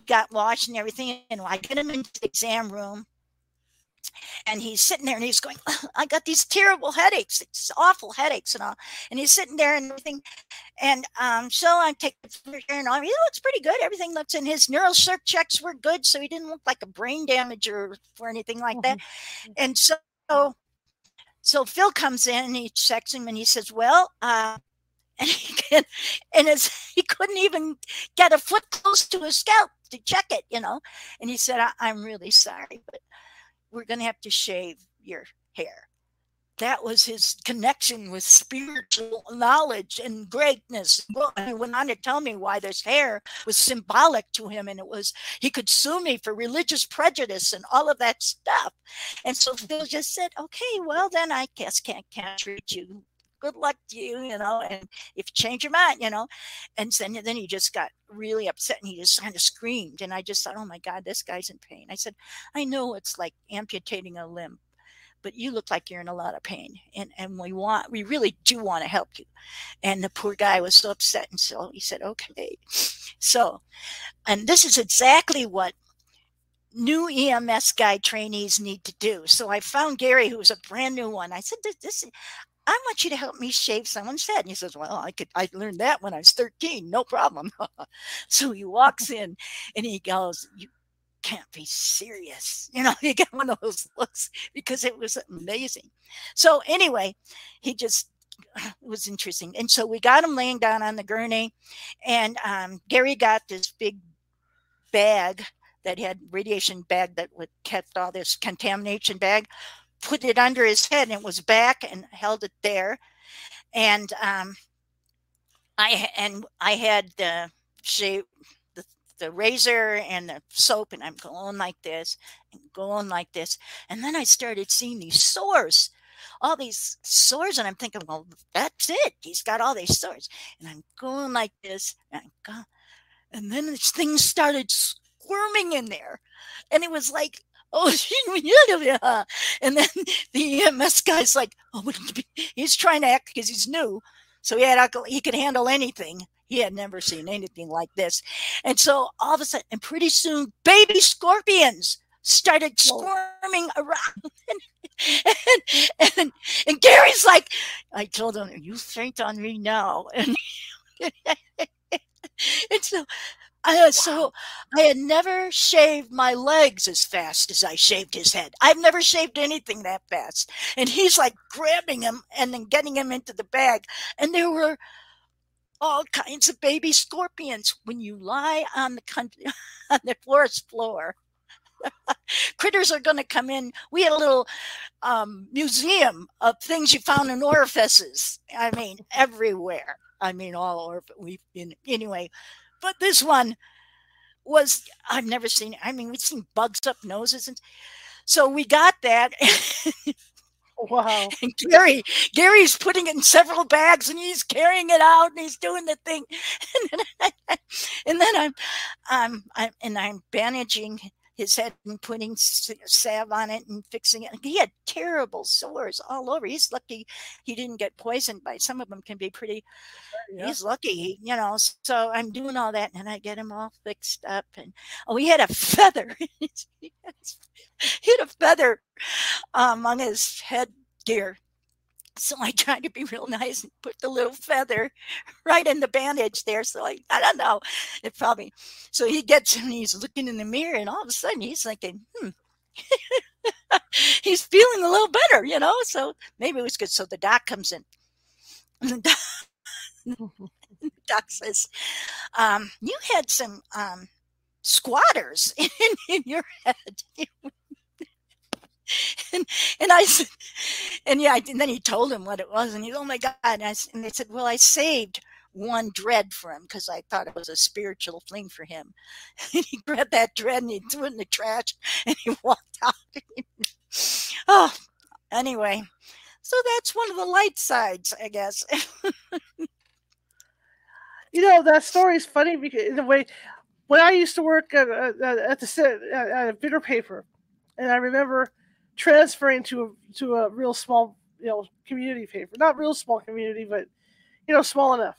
got washed and everything. And I get him into the exam room, and he's sitting there and he's going, I got these terrible headaches, it's awful headaches and all. And he's sitting there and everything. And um, so I take the and all. He looks pretty good. Everything looks in his neural circ checks were good. So he didn't look like a brain damage or, or anything like that. Mm-hmm. And so, so Phil comes in and he checks him and he says, Well, uh, and he can, and his, he couldn't even get a foot close to his scalp to check it, you know. And he said, I, am really sorry, but we're going to have to shave your hair. That was his connection with spiritual knowledge and greatness. Well, he went on to tell me why this hair was symbolic to him, and it was he could sue me for religious prejudice and all of that stuff. And so Phil just said, "Okay, well then I guess can't can't treat you good luck to you, you know, and if you change your mind, you know. And then, then he just got really upset and he just kind of screamed. And I just thought, oh my God, this guy's in pain. I said, I know it's like amputating a limb, but you look like you're in a lot of pain. And, and we want, we really do want to help you. And the poor guy was so upset. And so he said, okay. So, and this is exactly what new EMS guy trainees need to do. So I found Gary, who was a brand new one. I said, this, this I want you to help me shave someone's head. And he says, Well, I could I learned that when I was 13, no problem. so he walks in and he goes, You can't be serious. You know, you get one of those looks because it was amazing. So anyway, he just was interesting. And so we got him laying down on the gurney, and um, Gary got this big bag that had radiation bag that would kept all this contamination bag put it under his head and it was back and held it there. And um, I and I had the shape the, the razor and the soap, and I'm going like this and going like this. And then I started seeing these sores, all these sores, and I'm thinking, well, that's it. He's got all these sores. And I'm going like this, and I'm going, and then these things started squirming in there. And it was like oh, and then the EMS guy's like, oh, he's trying to act because he's new. So he had uh, he could handle anything. He had never seen anything like this. And so all of a sudden, and pretty soon, baby scorpions started squirming around. And, and, and, and Gary's like, I told him, you faint on me now. And, and so I, so I had never shaved my legs as fast as I shaved his head. I've never shaved anything that fast. And he's like grabbing him and then getting him into the bag. And there were all kinds of baby scorpions. When you lie on the country, on the forest floor, critters are going to come in. We had a little um, museum of things you found in orifices. I mean, everywhere. I mean, all over. We've been anyway. But this one was I've never seen. I mean, we've seen bugs up noses, and so we got that. Wow. And Gary, Gary's putting it in several bags and he's carrying it out and he's doing the thing. And then, I, and then I'm, I'm, I'm, and I'm bandaging his head and putting salve on it and fixing it. He had terrible sores all over. He's lucky he didn't get poisoned by some of them can be pretty. Yeah. He's lucky, you know. So I'm doing all that and I get him all fixed up. And oh, he had a feather. he had a feather um, on his head gear so I tried to be real nice and put the little feather right in the bandage there. So I, I don't know. It probably, so he gets and he's looking in the mirror and all of a sudden he's thinking, hmm, he's feeling a little better, you know? So maybe it was good. So the doc comes in. And the doc, the doc says, um, you had some um, squatters in, in your head. and and I said, and yeah, and then he told him what it was, and he, oh my god, and, I, and they said, well, I saved one dread for him because I thought it was a spiritual thing for him. And he grabbed that dread and he threw it in the trash and he walked out. oh, anyway, so that's one of the light sides, I guess. you know that story is funny because in a way, when I used to work at, at, at the at a bigger paper, and I remember transferring to a to a real small you know community paper, not real small community, but you know small enough.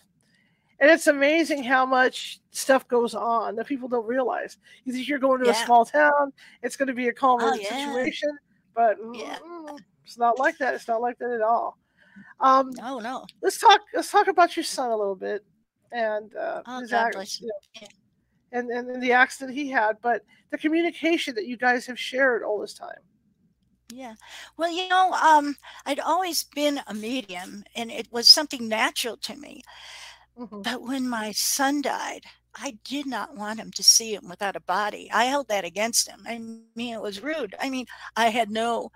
And it's amazing how much stuff goes on that people don't realize. You think you're going to yeah. a small town, it's going to be a calm oh, yeah. situation, but yeah. it's not like that. It's not like that at all. Um, no, no. Let's talk. Let's talk about your son a little bit and uh, oh, his God you know, and and the accident he had, but the communication that you guys have shared all this time. Yeah. Well, you know, um, I'd always been a medium and it was something natural to me. Mm-hmm. But when my son died, I did not want him to see him without a body. I held that against him. I mean, it was rude. I mean, I had no,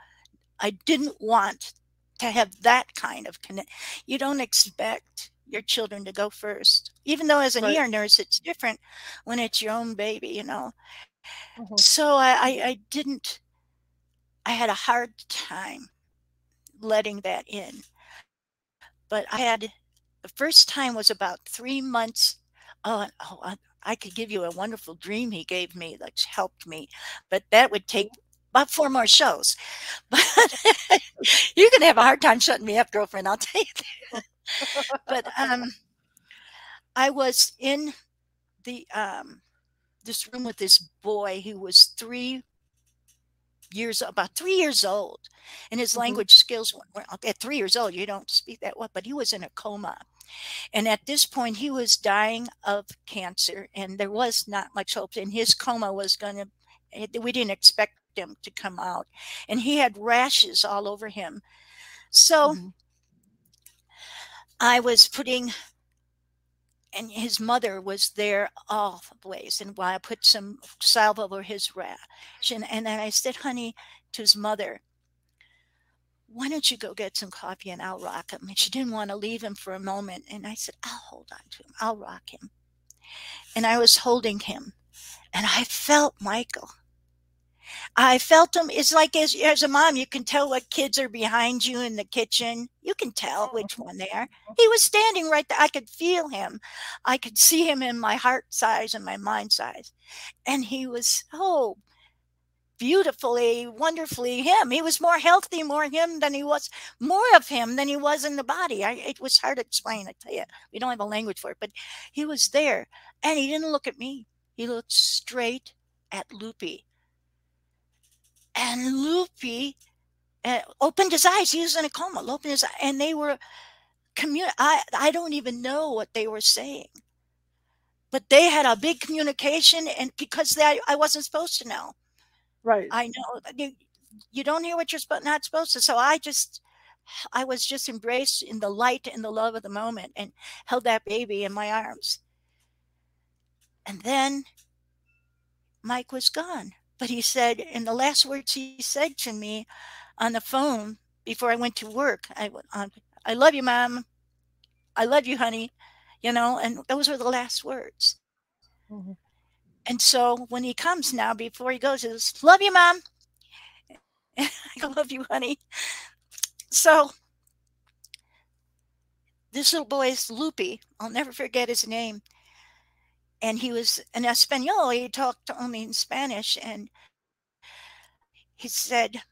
I didn't want to have that kind of connect. You don't expect your children to go first, even though as an right. ER nurse, it's different when it's your own baby, you know. Mm-hmm. So I, I, I didn't, I had a hard time letting that in. But I had the first time was about three months. Oh, oh I, I could give you a wonderful dream he gave me that helped me, but that would take about four more shows. But you're going to have a hard time shutting me up, girlfriend. I'll tell you that. but um, I was in the um, this room with this boy who was three years about three years old and his mm-hmm. language skills were at three years old you don't speak that well but he was in a coma and at this point he was dying of cancer and there was not much hope and his coma was going to eh, we didn't expect him to come out and he had rashes all over him so mm-hmm. i was putting and his mother was there always. And while I put some salve over his rash, and, and then I said, honey, to his mother, why don't you go get some coffee and I'll rock him? And she didn't want to leave him for a moment. And I said, I'll hold on to him. I'll rock him. And I was holding him and I felt Michael. I felt him. It's like as, as a mom, you can tell what kids are behind you in the kitchen. You can tell oh, which one they are. Mm-hmm. He was standing right there. I could feel him. I could see him in my heart size and my mind size. And he was so beautifully, wonderfully him. He was more healthy, more him than he was, more of him than he was in the body. I, it was hard to explain. I tell you, we don't have a language for it, but he was there and he didn't look at me. He looked straight at Loopy and Loopy uh, opened his eyes. He was in a coma. Opened his eyes, and they were commun. I I don't even know what they were saying, but they had a big communication, and because they, I wasn't supposed to know. Right. I know you, you don't hear what you're not supposed to. So I just. I was just embraced in the light and the love of the moment and held that baby in my arms. And then Mike was gone. But he said, in the last words he said to me on the phone before I went to work, I went on, I love you, mom. I love you, honey. You know, and those were the last words. Mm-hmm. And so when he comes now, before he goes, he says, Love you, mom. I love you, honey. So this little boy is Loopy. I'll never forget his name and he was an Espanol. He talked only in Spanish, and he said,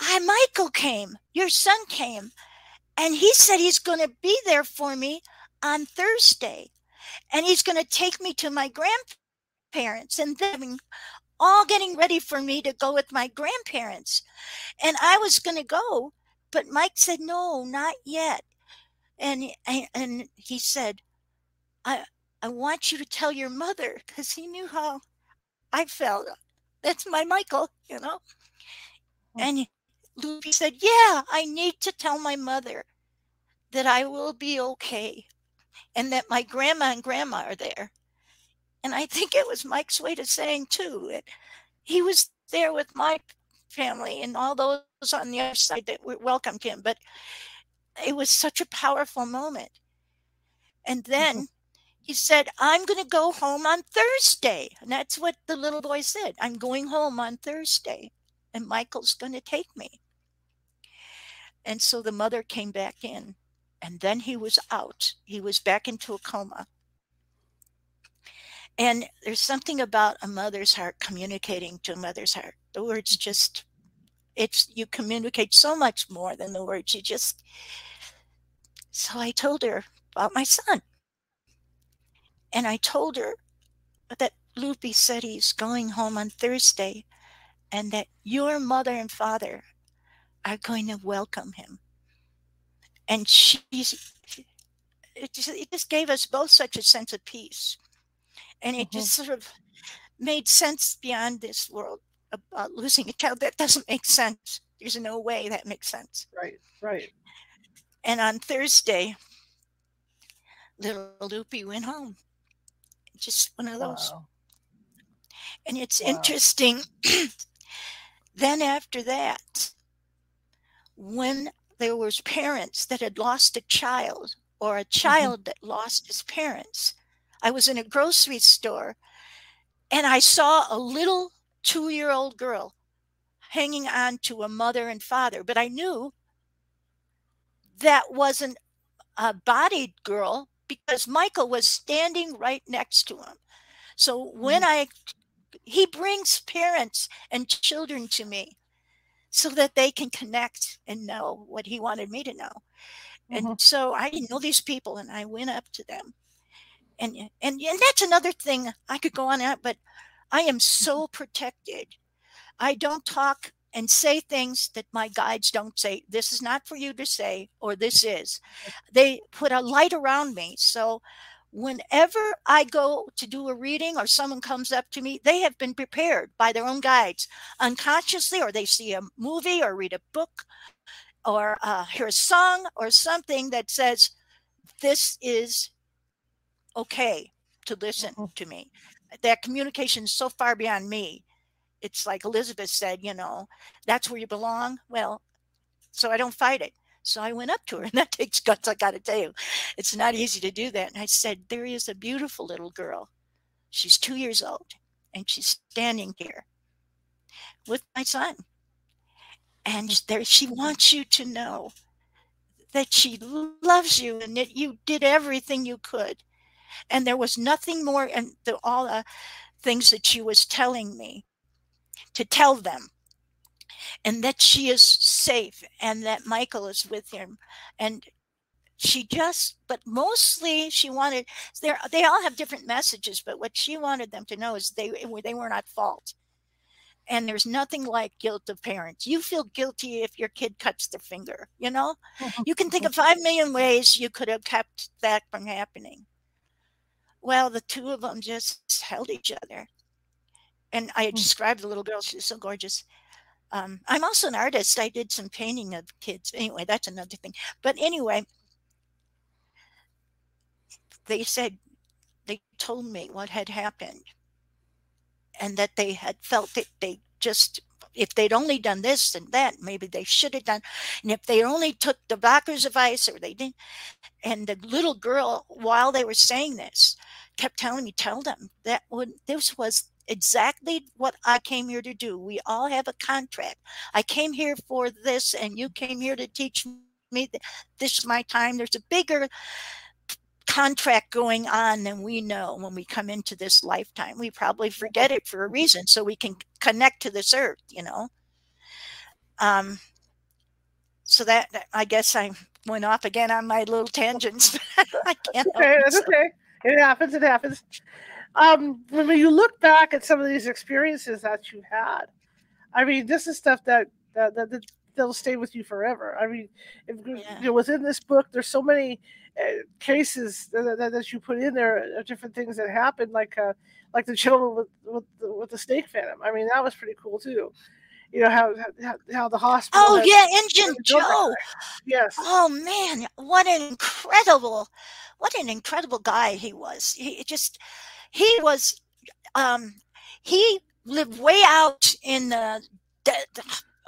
"Hi, Michael came. Your son came, and he said he's going to be there for me on Thursday, and he's going to take me to my grandparents, and then all getting ready for me to go with my grandparents, and I was going to go." But Mike said, no, not yet. And, and he said, I, I want you to tell your mother because he knew how I felt. That's my Michael, you know. Hmm. And Loopy said, Yeah, I need to tell my mother that I will be okay and that my grandma and grandma are there. And I think it was Mike's way to saying, too, it, he was there with my family and all those on the other side that welcomed him. But it was such a powerful moment. And then mm-hmm. He said, I'm going to go home on Thursday. And that's what the little boy said. I'm going home on Thursday, and Michael's going to take me. And so the mother came back in, and then he was out. He was back into a coma. And there's something about a mother's heart communicating to a mother's heart. The words just, it's, you communicate so much more than the words. You just, so I told her about my son. And I told her that Loopy said he's going home on Thursday and that your mother and father are going to welcome him. And she's, it just, it just gave us both such a sense of peace. And it mm-hmm. just sort of made sense beyond this world about losing a child. That doesn't make sense. There's no way that makes sense. Right, right. And on Thursday, little Loopy went home. Just one of those. Wow. And it's wow. interesting. then after that, when there was parents that had lost a child or a mm-hmm. child mm-hmm. that lost his parents, I was in a grocery store and I saw a little two year old girl hanging on to a mother and father, but I knew that wasn't a bodied girl because Michael was standing right next to him. So when mm-hmm. I, he brings parents and children to me so that they can connect and know what he wanted me to know. Mm-hmm. And so I know these people and I went up to them. And, and and that's another thing I could go on at, but I am so mm-hmm. protected. I don't talk and say things that my guides don't say. This is not for you to say, or this is. They put a light around me. So whenever I go to do a reading or someone comes up to me, they have been prepared by their own guides unconsciously, or they see a movie or read a book or uh, hear a song or something that says, This is okay to listen mm-hmm. to me. That communication is so far beyond me it's like Elizabeth said, you know, that's where you belong. Well, so I don't fight it. So I went up to her, and that takes guts, I got to tell you. It's not easy to do that. And I said, There is a beautiful little girl. She's two years old, and she's standing here with my son. And there, she mm-hmm. wants you to know that she loves you and that you did everything you could. And there was nothing more, and the, all the things that she was telling me to tell them and that she is safe and that Michael is with him. And she just, but mostly she wanted, they all have different messages, but what she wanted them to know is they, they were not fault. And there's nothing like guilt of parents. You feel guilty if your kid cuts their finger, you know? Mm-hmm. You can think of mm-hmm. five million ways you could have kept that from happening. Well, the two of them just held each other and I mm. described the little girl. She's so gorgeous. Um, I'm also an artist. I did some painting of kids. Anyway, that's another thing. But anyway, they said they told me what had happened, and that they had felt that they just if they'd only done this and that, maybe they should have done. And if they only took the doctor's advice or they didn't. And the little girl, while they were saying this, kept telling me, tell them that when this was exactly what I came here to do. We all have a contract. I came here for this, and you came here to teach me this is my time. There's a bigger contract going on than we know when we come into this lifetime. We probably forget it for a reason so we can connect to this earth, you know. Um, so that I guess I went off again on my little tangents. I can't. Okay, that's okay. It happens. It happens um, when you look back at some of these experiences that you had, I mean, this is stuff that that, that, that that'll stay with you forever. I mean, if, yeah. you know, within this book, there's so many uh, cases that, that, that, you put in there of different things that happened, like uh, like the gentleman with with the, with the snake venom. I mean, that was pretty cool too. You know how how, how the hospital. Oh yeah, Injun Joe. Yes. Oh man, what an incredible, what an incredible guy he was. He just he was um he lived way out in the,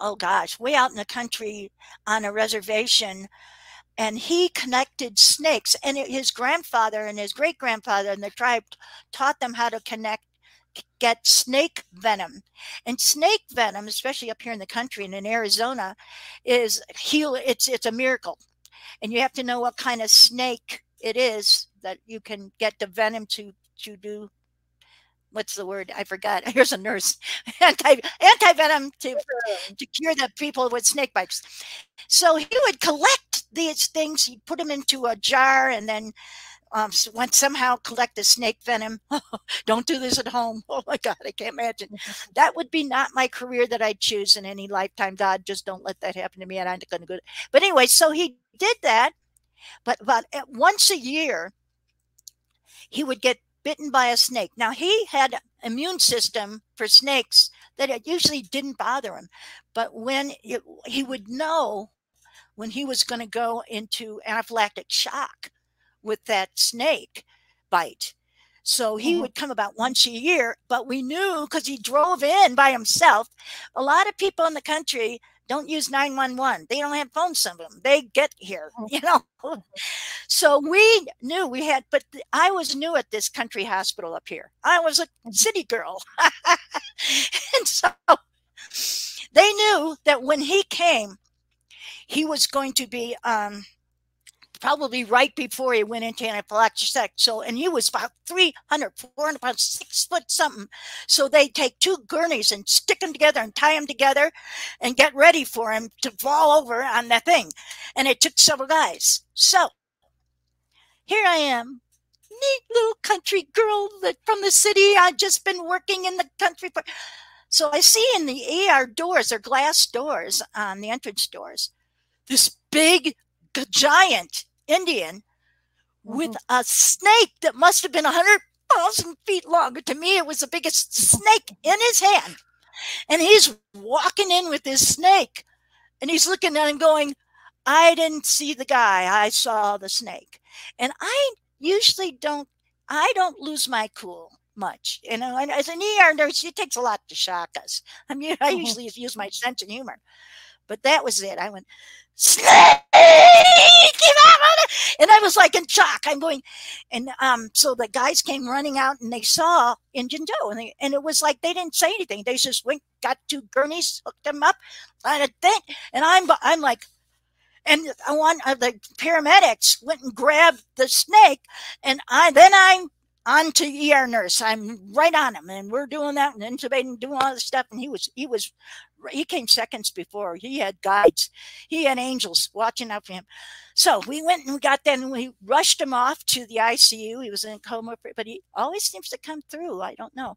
oh gosh way out in the country on a reservation and he connected snakes and his grandfather and his great grandfather and the tribe taught them how to connect get snake venom. And snake venom especially up here in the country and in arizona is heal it's it's a miracle. And you have to know what kind of snake it is that you can get the venom to to do what's the word? I forgot. Here's a nurse. Anti anti venom to to cure the people with snake bites. So he would collect these things. He'd put them into a jar and then um, went somehow collect the snake venom. Don't do this at home. Oh my God, I can't imagine. That would be not my career that I'd choose in any lifetime. God, just don't let that happen to me. And I'm not going to go. But anyway, so he did that. But about eh, once a year, he would get bitten by a snake. Now he had immune system for snakes that it usually didn't bother him, but when it, he would know when he was going to go into anaphylactic shock with that snake bite. So he mm-hmm. would come about once a year, but we knew because he drove in by himself. A lot of people in the country don't use 911. They don't have phones, some of them. They get here, oh. you know. So we knew we had, but I was new at this country hospital up here. I was a mm-hmm. city girl. and so they knew that when he came, he was going to be um, probably right before he went into anaphylactic. So, and he was about 300, 400 pounds, six foot something. So they take two gurneys and stick them together and tie them together and get ready for him to fall over on that thing. And it took several guys. So here I am, neat little country girl that from the city. I've just been working in the country for. So I see in the ER doors, or glass doors on the entrance doors, this big giant Indian with mm-hmm. a snake that must have been 100,000 feet long. To me, it was the biggest snake in his hand. And he's walking in with this snake and he's looking at him going, I didn't see the guy, I saw the snake. And I usually don't, I don't lose my cool much. You know, and as an ER nurse, it takes a lot to shock us. I mean, I mm-hmm. usually use my sense of humor. But that was it. I went, snake and i was like in shock i'm going and um so the guys came running out and they saw Injun Joe and, they, and it was like they didn't say anything they just went got two gurneys hooked them up and thing and i'm i'm like and one of the paramedics went and grabbed the snake and i then i'm on to ER nurse. I'm right on him, and we're doing that and intubating, doing all this stuff. And he was he was he came seconds before. He had guides, he had angels watching out for him. So we went and we got that, and we rushed him off to the ICU. He was in coma, but he always seems to come through. I don't know,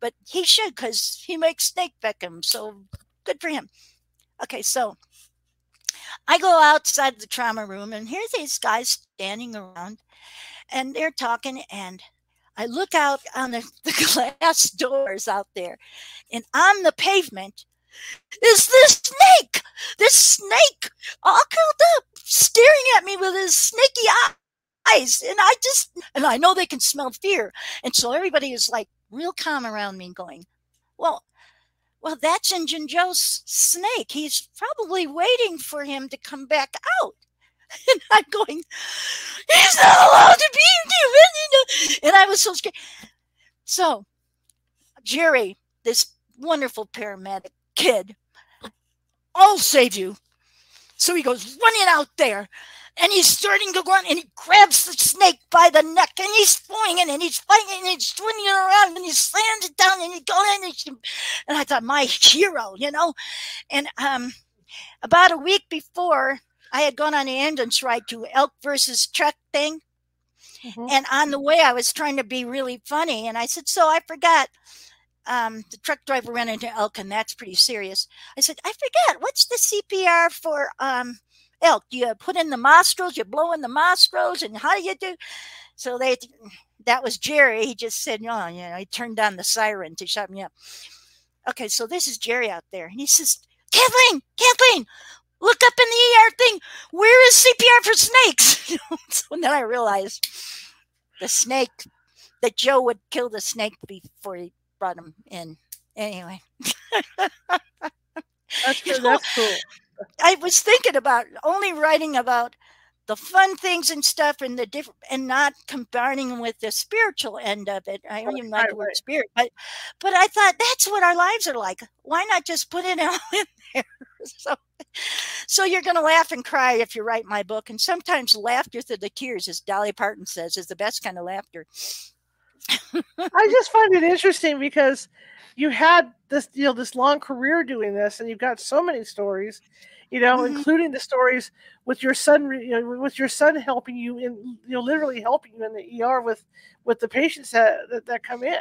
but he should because he makes snake Beckham. So good for him. Okay, so I go outside the trauma room, and here's these guys standing around, and they're talking, and I look out on the, the glass doors out there, and on the pavement is this snake. This snake all curled up, staring at me with his snaky eyes. And I just, and I know they can smell fear. And so everybody is like real calm around me going, well, well, that's Injun Joe's snake. He's probably waiting for him to come back out. And I'm going, he's not allowed to be human. And I was so scared. So Jerry, this wonderful paramedic, kid, I'll save you. So he goes running out there and he's starting to run and he grabs the snake by the neck and he's swinging and he's fighting and he's swinging around and he slams it down and he's going and, he, and I thought, my hero, you know. And um, about a week before, I had gone on the ambulance ride to elk versus truck thing. Mm-hmm. And on the way, I was trying to be really funny. And I said, So I forgot um, the truck driver ran into elk, and that's pretty serious. I said, I forget, what's the CPR for um, elk? You put in the nostrils, you blow in the nostrils, and how do you do? So they, that was Jerry. He just said, oh, you know, he turned on the siren to shut me up. Okay, so this is Jerry out there, and he says, Kathleen, Kathleen, look up in the ER thing. Where is CPR for snakes? so then I realized the snake that Joe would kill the snake before he brought him in. Anyway. that's, that's cool. I was thinking about only writing about the fun things and stuff and the different and not combining with the spiritual end of it. I don't even like right, the word right. spirit, but but I thought that's what our lives are like. Why not just put it all in there? So so you're gonna laugh and cry if you write my book. And sometimes laughter through the tears, as Dolly Parton says, is the best kind of laughter. I just find it interesting because you had this you know this long career doing this and you've got so many stories you know, mm-hmm. including the stories with your son, you know, with your son helping you in, you know, literally helping you in the ER with with the patients that that, that come in.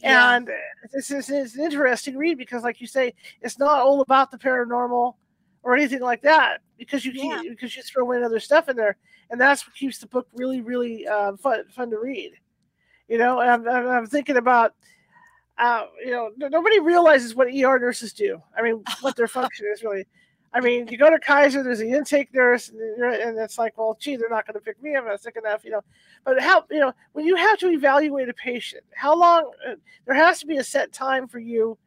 Yeah. And this is it's an interesting read because, like you say, it's not all about the paranormal or anything like that because you yeah. because you throw in other stuff in there, and that's what keeps the book really, really uh, fun fun to read. You know, and I'm, I'm thinking about uh, you know, nobody realizes what ER nurses do. I mean, what their function is really. I mean, you go to Kaiser, there's an intake nurse, and it's like, well, gee, they're not going to pick me. Up. I'm not sick enough, you know. But how, you know, when you have to evaluate a patient, how long? Uh, there has to be a set time for you,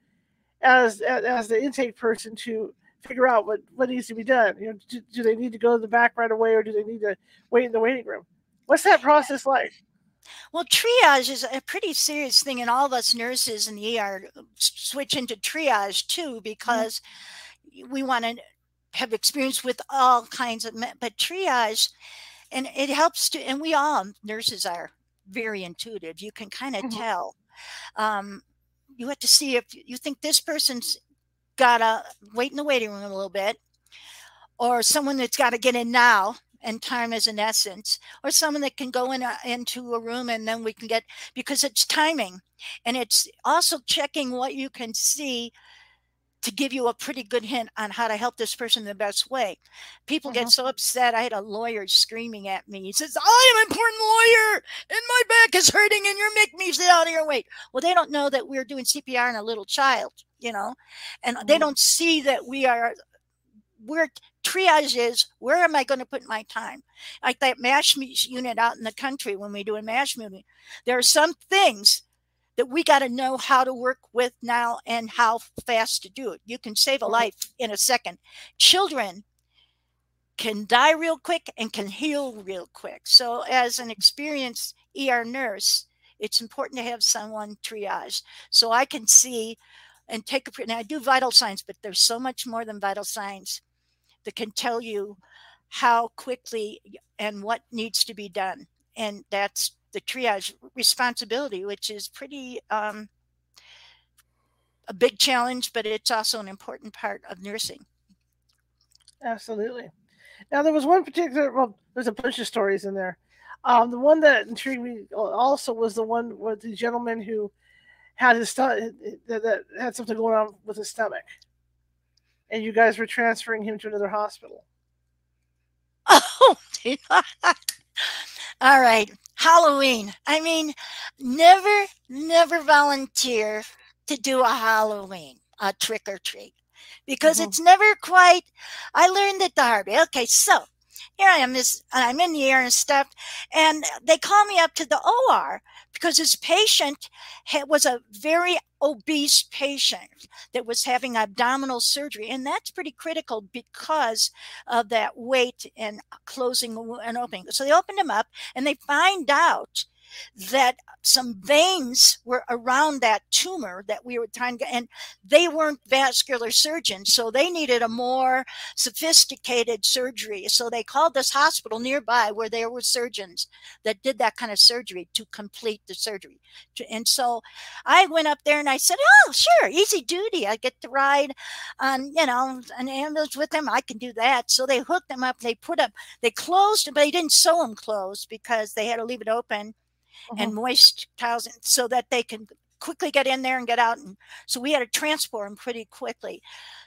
as as, as the intake person, to figure out what what needs to be done. You know, do, do they need to go to the back right away, or do they need to wait in the waiting room? What's that process like? Well, triage is a pretty serious thing, and all of us nurses in the ER switch into triage too mm-hmm. because mm-hmm. we want to have experience with all kinds of, but triage, and it helps to, and we all nurses are very intuitive. You can kind of mm-hmm. tell. Um, you have to see if you think this person's got to wait in the waiting room a little bit, or someone that's got to get in now and time is an essence or someone that can go in a, into a room and then we can get because it's timing and it's also checking what you can see to give you a pretty good hint on how to help this person the best way. People get uh-huh. so upset. I had a lawyer screaming at me. He says, I am an important lawyer and my back is hurting and you're making me sit out of your way. Well, they don't know that we're doing CPR on a little child, you know, and uh-huh. they don't see that we are, we're triage is where am I going to put my time? Like that MASH unit out in the country when we do a MASH unit, there are some things that we got to know how to work with now and how fast to do it. You can save a life in a second. Children can die real quick and can heal real quick. So, as an experienced ER nurse, it's important to have someone triage so I can see and take a. Now, I do vital signs, but there's so much more than vital signs that can tell you how quickly and what needs to be done. And that's the triage responsibility, which is pretty um, a big challenge, but it's also an important part of nursing. Absolutely. Now, there was one particular, well, there's a bunch of stories in there. Um, the one that intrigued me also was the one with the gentleman who had his stomach, that, that had something going on with his stomach. And you guys were transferring him to another hospital. Oh, all right. Halloween. I mean, never, never volunteer to do a Halloween, a trick or treat, because mm-hmm. it's never quite. I learned it the hard way. Okay, so here I am, this I'm in the air and stuff, and they call me up to the OR because his patient was a very obese patient that was having abdominal surgery, and that's pretty critical because of that weight and closing and opening. So they opened him up, and they find out that some veins were around that tumor that we were trying to, and they weren't vascular surgeons, so they needed a more sophisticated surgery. So they called this hospital nearby where there were surgeons that did that kind of surgery to complete the surgery. And so I went up there and I said, "Oh, sure, easy duty. I get to ride on, you know, an ambulance with them. I can do that." So they hooked them up. They put up, they closed, but they didn't sew them closed because they had to leave it open uh-huh. and moist towels so that they can quickly get in there and get out. And so we had to transport them pretty quickly.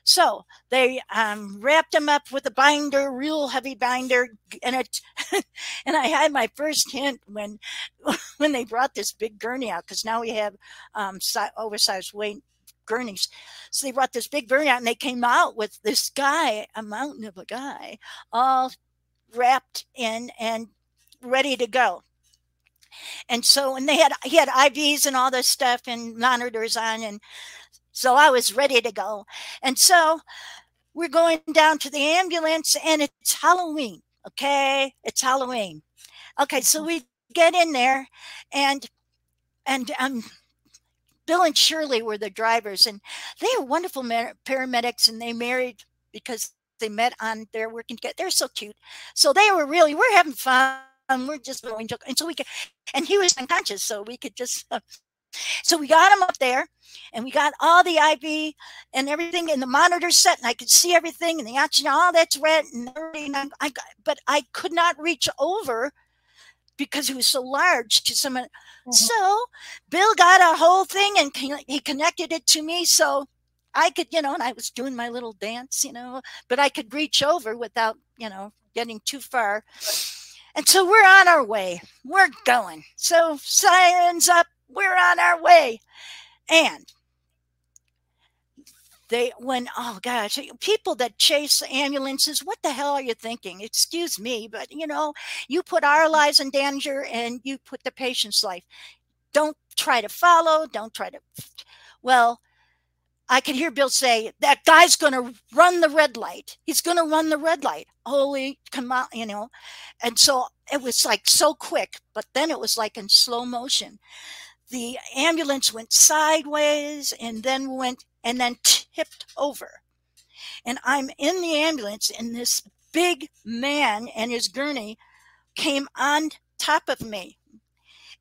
So they um, wrapped them up with a binder, real heavy binder, and it. and I had my first hint when when they brought this big gurney out because now we have um, oversized weight gurneys. So they brought this big gurney out, and they came out with this guy, a mountain of a guy, all wrapped in and ready to go. And so, and they had, he had IVs and all this stuff and monitors on. And so I was ready to go. And so we're going down to the ambulance and it's Halloween. Okay, it's Halloween. Okay, so we get in there and and um Bill and Shirley were the drivers and they are wonderful paramedics and they married because they met on their working together. They're so cute. So they were really we're having fun. And we're just going to and so we could and he was unconscious so we could just uh, so we got him up there and we got all the IV and everything in the monitor set and I could see everything and the oxygen, all that's red and everything. I, I, but I could not reach over because he was so large to someone. Mm-hmm. So Bill got a whole thing and he connected it to me. So I could, you know, and I was doing my little dance, you know, but I could reach over without, you know, getting too far. And so we're on our way. We're going. So sirens up. We're on our way. And they when oh gosh people that chase ambulances what the hell are you thinking excuse me but you know you put our lives in danger and you put the patient's life don't try to follow don't try to well i could hear bill say that guy's going to run the red light he's going to run the red light holy come on you know and so it was like so quick but then it was like in slow motion the ambulance went sideways and then went and then tipped over. And I'm in the ambulance, and this big man and his gurney came on top of me.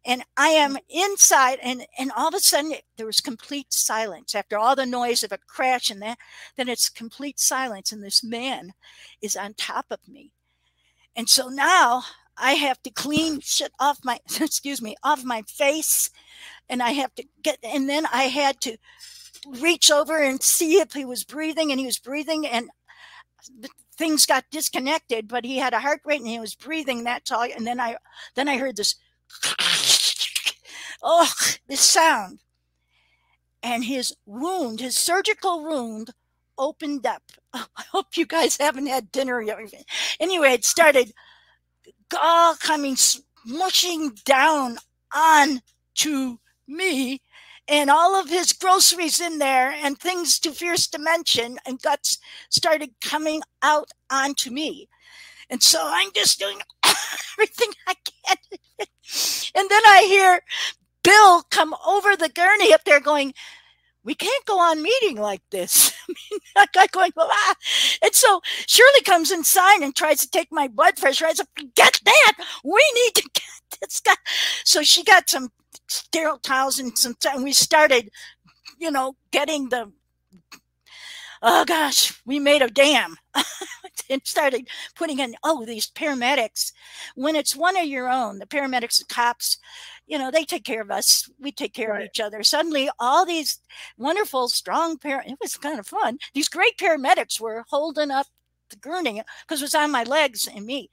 And I am mm. inside, and, and all of a sudden there was complete silence. After all the noise of a crash and that, then it's complete silence, and this man is on top of me. And so now I have to clean shit off my excuse me off my face and I have to get and then I had to reach over and see if he was breathing and he was breathing and things got disconnected but he had a heart rate and he was breathing that's all and then i then i heard this oh this sound. And his wound his surgical wound opened up. Oh, i hope you guys haven't had dinner yet. Anyway it started all coming smushing down on to me and all of his groceries in there and things too fierce to mention and guts started coming out onto me. And so i'm just doing everything i can. And then i hear bill come over the gurney up there going we can't go on meeting like this. I mean, that guy going, ah. And so Shirley comes inside and tries to take my blood pressure. I said, get that. We need to get this guy. So she got some sterile towels and some, and we started, you know, getting the, oh gosh, we made a dam and started putting in, oh, these paramedics. When it's one of your own, the paramedics, the cops, you know, they take care of us. We take care right. of each other. Suddenly, all these wonderful, strong parents, it was kind of fun. These great paramedics were holding up the gurney because it was on my legs and me.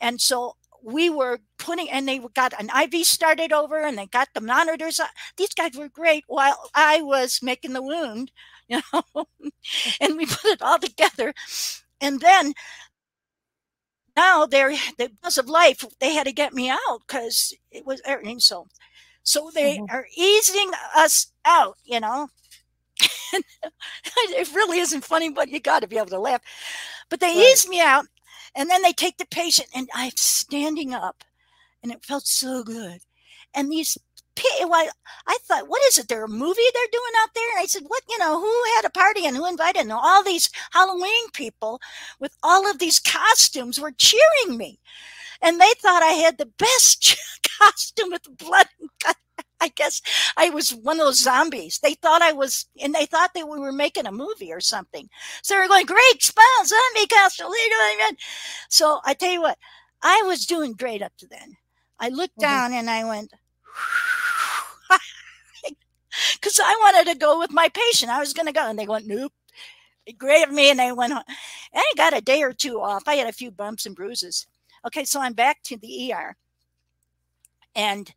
And so we were putting, and they got an IV started over and they got the monitors. These guys were great while I was making the wound, you know, and we put it all together. And then now they're the because of life, they had to get me out because it was everything. So, so they mm-hmm. are easing us out, you know. it really isn't funny, but you got to be able to laugh. But they right. ease me out, and then they take the patient, and I'm standing up, and it felt so good. And these well, I thought, what is it? There a movie they're doing out there? And I said, what, you know, who had a party and who invited? And all these Halloween people with all of these costumes were cheering me. And they thought I had the best costume with blood and I guess I was one of those zombies. They thought I was, and they thought that we were making a movie or something. So they were going, great, spell zombie costume. So I tell you what, I was doing great up to then. I looked mm-hmm. down and I went, because I wanted to go with my patient. I was going to go, and they went, nope. They grabbed me and they went home. And I got a day or two off. I had a few bumps and bruises. Okay, so I'm back to the ER. And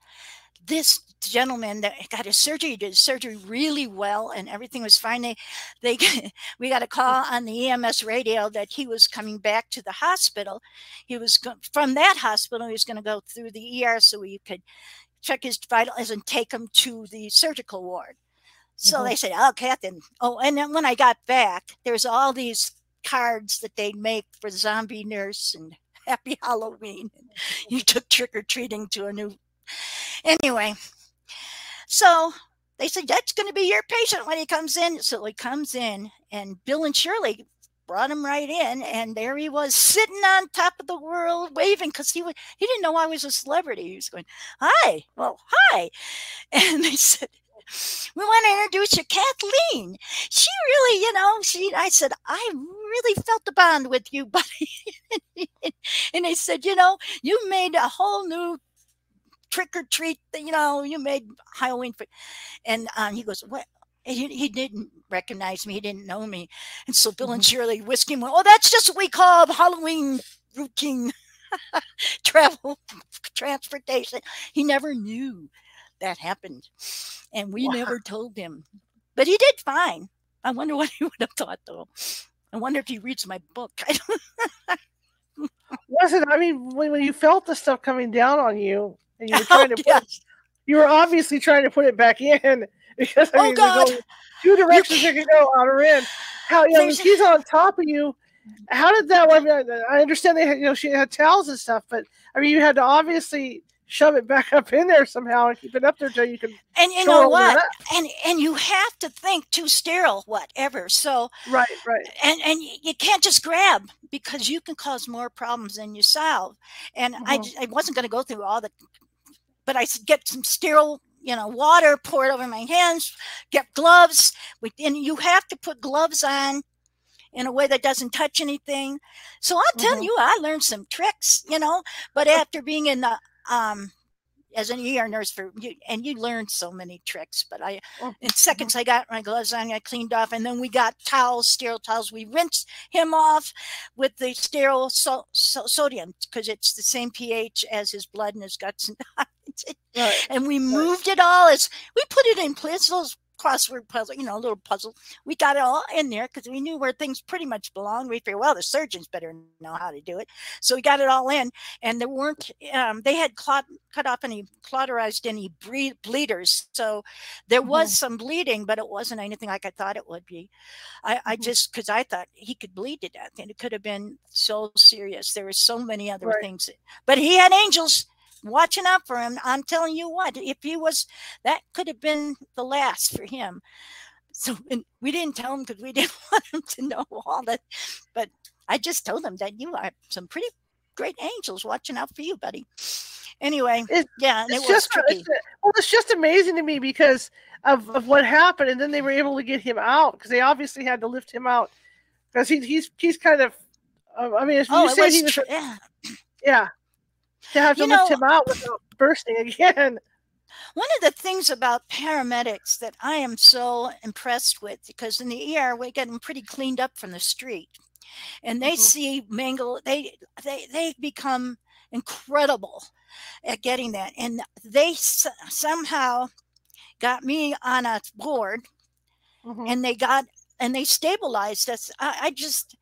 this gentleman that got his surgery did his surgery really well and everything was fine they they we got a call on the ems radio that he was coming back to the hospital he was from that hospital he was going to go through the er so we could check his vitals and take him to the surgical ward. So mm-hmm. they said, "Oh, Captain." Oh, and then when I got back, there's all these cards that they make for zombie nurse and happy Halloween. You took trick or treating to a new. Anyway, so they said that's going to be your patient when he comes in. So he comes in, and Bill and Shirley brought him right in, and there he was sitting on top of the world, waving because he was he didn't know I was a celebrity. He was going, "Hi, well, hi," and they said, we want to introduce you, Kathleen. She really, you know, she, I said, I really felt the bond with you, buddy. and they said, you know, you made a whole new trick or treat, you know, you made Halloween. And um, he goes, what? He, he didn't recognize me. He didn't know me. And so Bill and mm-hmm. Shirley whisking went, oh, that's just what we call Halloween routine travel transportation. He never knew that happened. And we wow. never told him. But he did fine. I wonder what he would have thought, though. I wonder if he reads my book. Wasn't I mean when, when you felt the stuff coming down on you and you were trying to put, you were obviously trying to put it back in because I oh, mean God. there's two directions you can go out or in. How you know she's on top of you. How did that? I, mean, I understand they had, you know she had towels and stuff, but I mean you had to obviously shove it back up in there somehow and keep it up there until you can. And you know what? And and you have to think too sterile, whatever. So right, right. And and you can't just grab because you can cause more problems than you solve. And mm-hmm. I I wasn't going to go through all the, but I get some sterile you know, water poured over my hands, get gloves. And you have to put gloves on in a way that doesn't touch anything. So I'll tell mm-hmm. you, I learned some tricks, you know, but after being in the um, as an ER nurse for you, and you learned so many tricks. But I, oh, in seconds, I got my gloves on, I cleaned off, and then we got towels, sterile towels. We rinsed him off with the sterile so, so, sodium because it's the same pH as his blood and his guts, and, right. and we moved right. it all as we put it in place. Those crossword puzzle, you know, a little puzzle. We got it all in there because we knew where things pretty much belong. We figured, well, the surgeons better know how to do it. So we got it all in, and there weren't. Um, they had clot, cut off any cauterized any ble- bleeders, so there was mm-hmm. some bleeding, but it wasn't anything like I thought it would be. I, mm-hmm. I just because I thought he could bleed to death, and it could have been so serious. There were so many other right. things, but he had angels watching out for him. I'm telling you what, if he was, that could have been the last for him. So we didn't tell him because we didn't want him to know all that. But I just told him that you are some pretty great angels watching out for you, buddy. Anyway, it, yeah, it was just. It's, well, it's just amazing to me because of, of what happened, and then they were able to get him out because they obviously had to lift him out because he, he's he's kind of. Uh, I mean, oh, you said, he was. Tr- yeah. yeah, to have to you lift know, him out without bursting again. One of the things about paramedics that I am so impressed with, because in the ER we get them pretty cleaned up from the street, and they mm-hmm. see mangle, they they they become incredible at getting that, and they s- somehow got me on a board, mm-hmm. and they got and they stabilized us. I, I just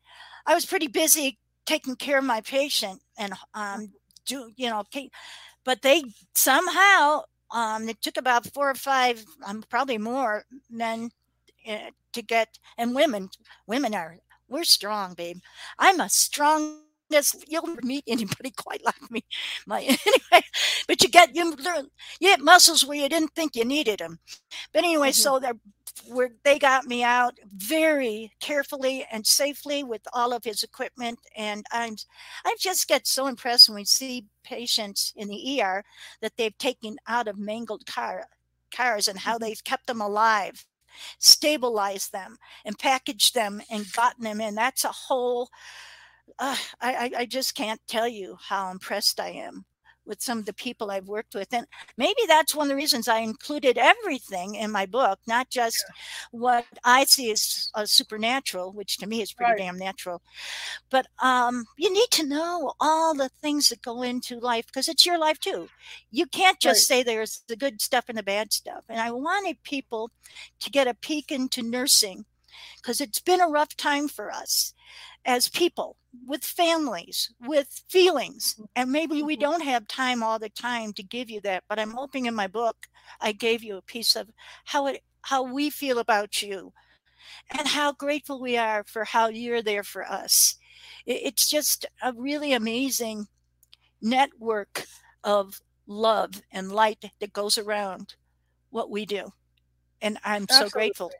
I was pretty busy taking care of my patient and um, do you know but they somehow um it took about four or five um, probably more men uh, to get and women women are we're strong babe. I'm a strong you'll never meet anybody quite like me. My anyway but you get you learn you get muscles where you didn't think you needed them but anyway mm-hmm. so they're where they got me out very carefully and safely with all of his equipment and i'm i just get so impressed when we see patients in the er that they've taken out of mangled car cars and how mm-hmm. they've kept them alive stabilized them and packaged them and gotten them in that's a whole uh, I, I just can't tell you how impressed I am with some of the people I've worked with. And maybe that's one of the reasons I included everything in my book, not just yeah. what I see as uh, supernatural, which to me is pretty right. damn natural. But um, you need to know all the things that go into life because it's your life too. You can't just right. say there's the good stuff and the bad stuff. And I wanted people to get a peek into nursing because it's been a rough time for us as people with families with feelings mm. and maybe we mm-hmm. don't have time all the time to give you that but i'm hoping in my book i gave you a piece of how it how we feel about you and how grateful we are for how you're there for us it's just a really amazing network of love and light that goes around what we do. And I'm Absolutely. so grateful.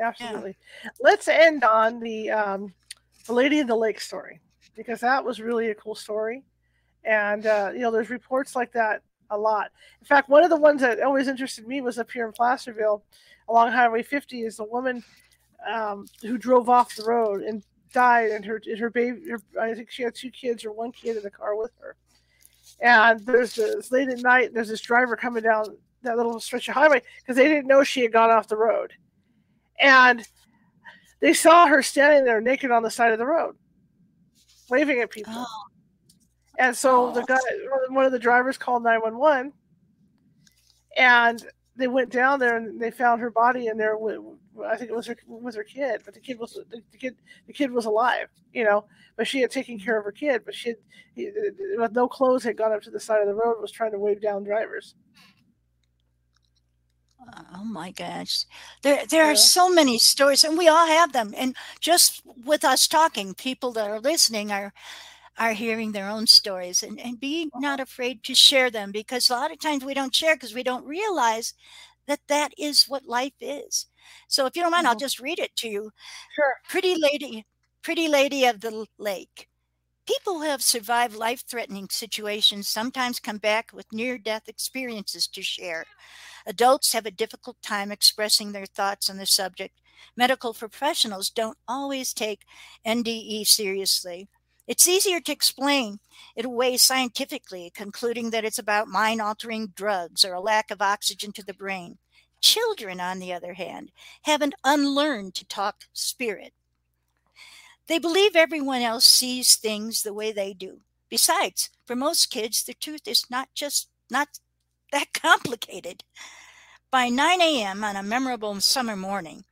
Absolutely. Yeah. Let's end on the um, the Lady of the Lake story because that was really a cool story. And uh, you know, there's reports like that a lot. In fact, one of the ones that always interested me was up here in Placerville, along Highway 50, is the woman um, who drove off the road and died, and her and her baby. Her, I think she had two kids or one kid in the car with her. And there's this late at night. There's this driver coming down that little stretch of highway because they didn't know she had gone off the road, and they saw her standing there naked on the side of the road, waving at people. Oh. And so oh. the guy, one of the drivers called 911 and they went down there and they found her body in there with, I think it was her, with her kid, but the kid was, the, the kid, the kid was alive, you know, but she had taken care of her kid, but she had, with no clothes, had gone up to the side of the road, was trying to wave down drivers. Oh my gosh. There there yeah. are so many stories and we all have them. And just with us talking, people that are listening are are hearing their own stories and, and be uh-huh. not afraid to share them because a lot of times we don't share because we don't realize that that is what life is. So if you don't mind, mm-hmm. I'll just read it to you. Sure. Pretty lady, pretty lady of the lake. People who have survived life threatening situations sometimes come back with near death experiences to share. Adults have a difficult time expressing their thoughts on the subject. Medical professionals don't always take NDE seriously. It's easier to explain it away scientifically, concluding that it's about mind altering drugs or a lack of oxygen to the brain. Children, on the other hand, haven't unlearned to talk spirit. They believe everyone else sees things the way they do. Besides, for most kids, the truth is not just not that complicated. By 9 a.m. on a memorable summer morning,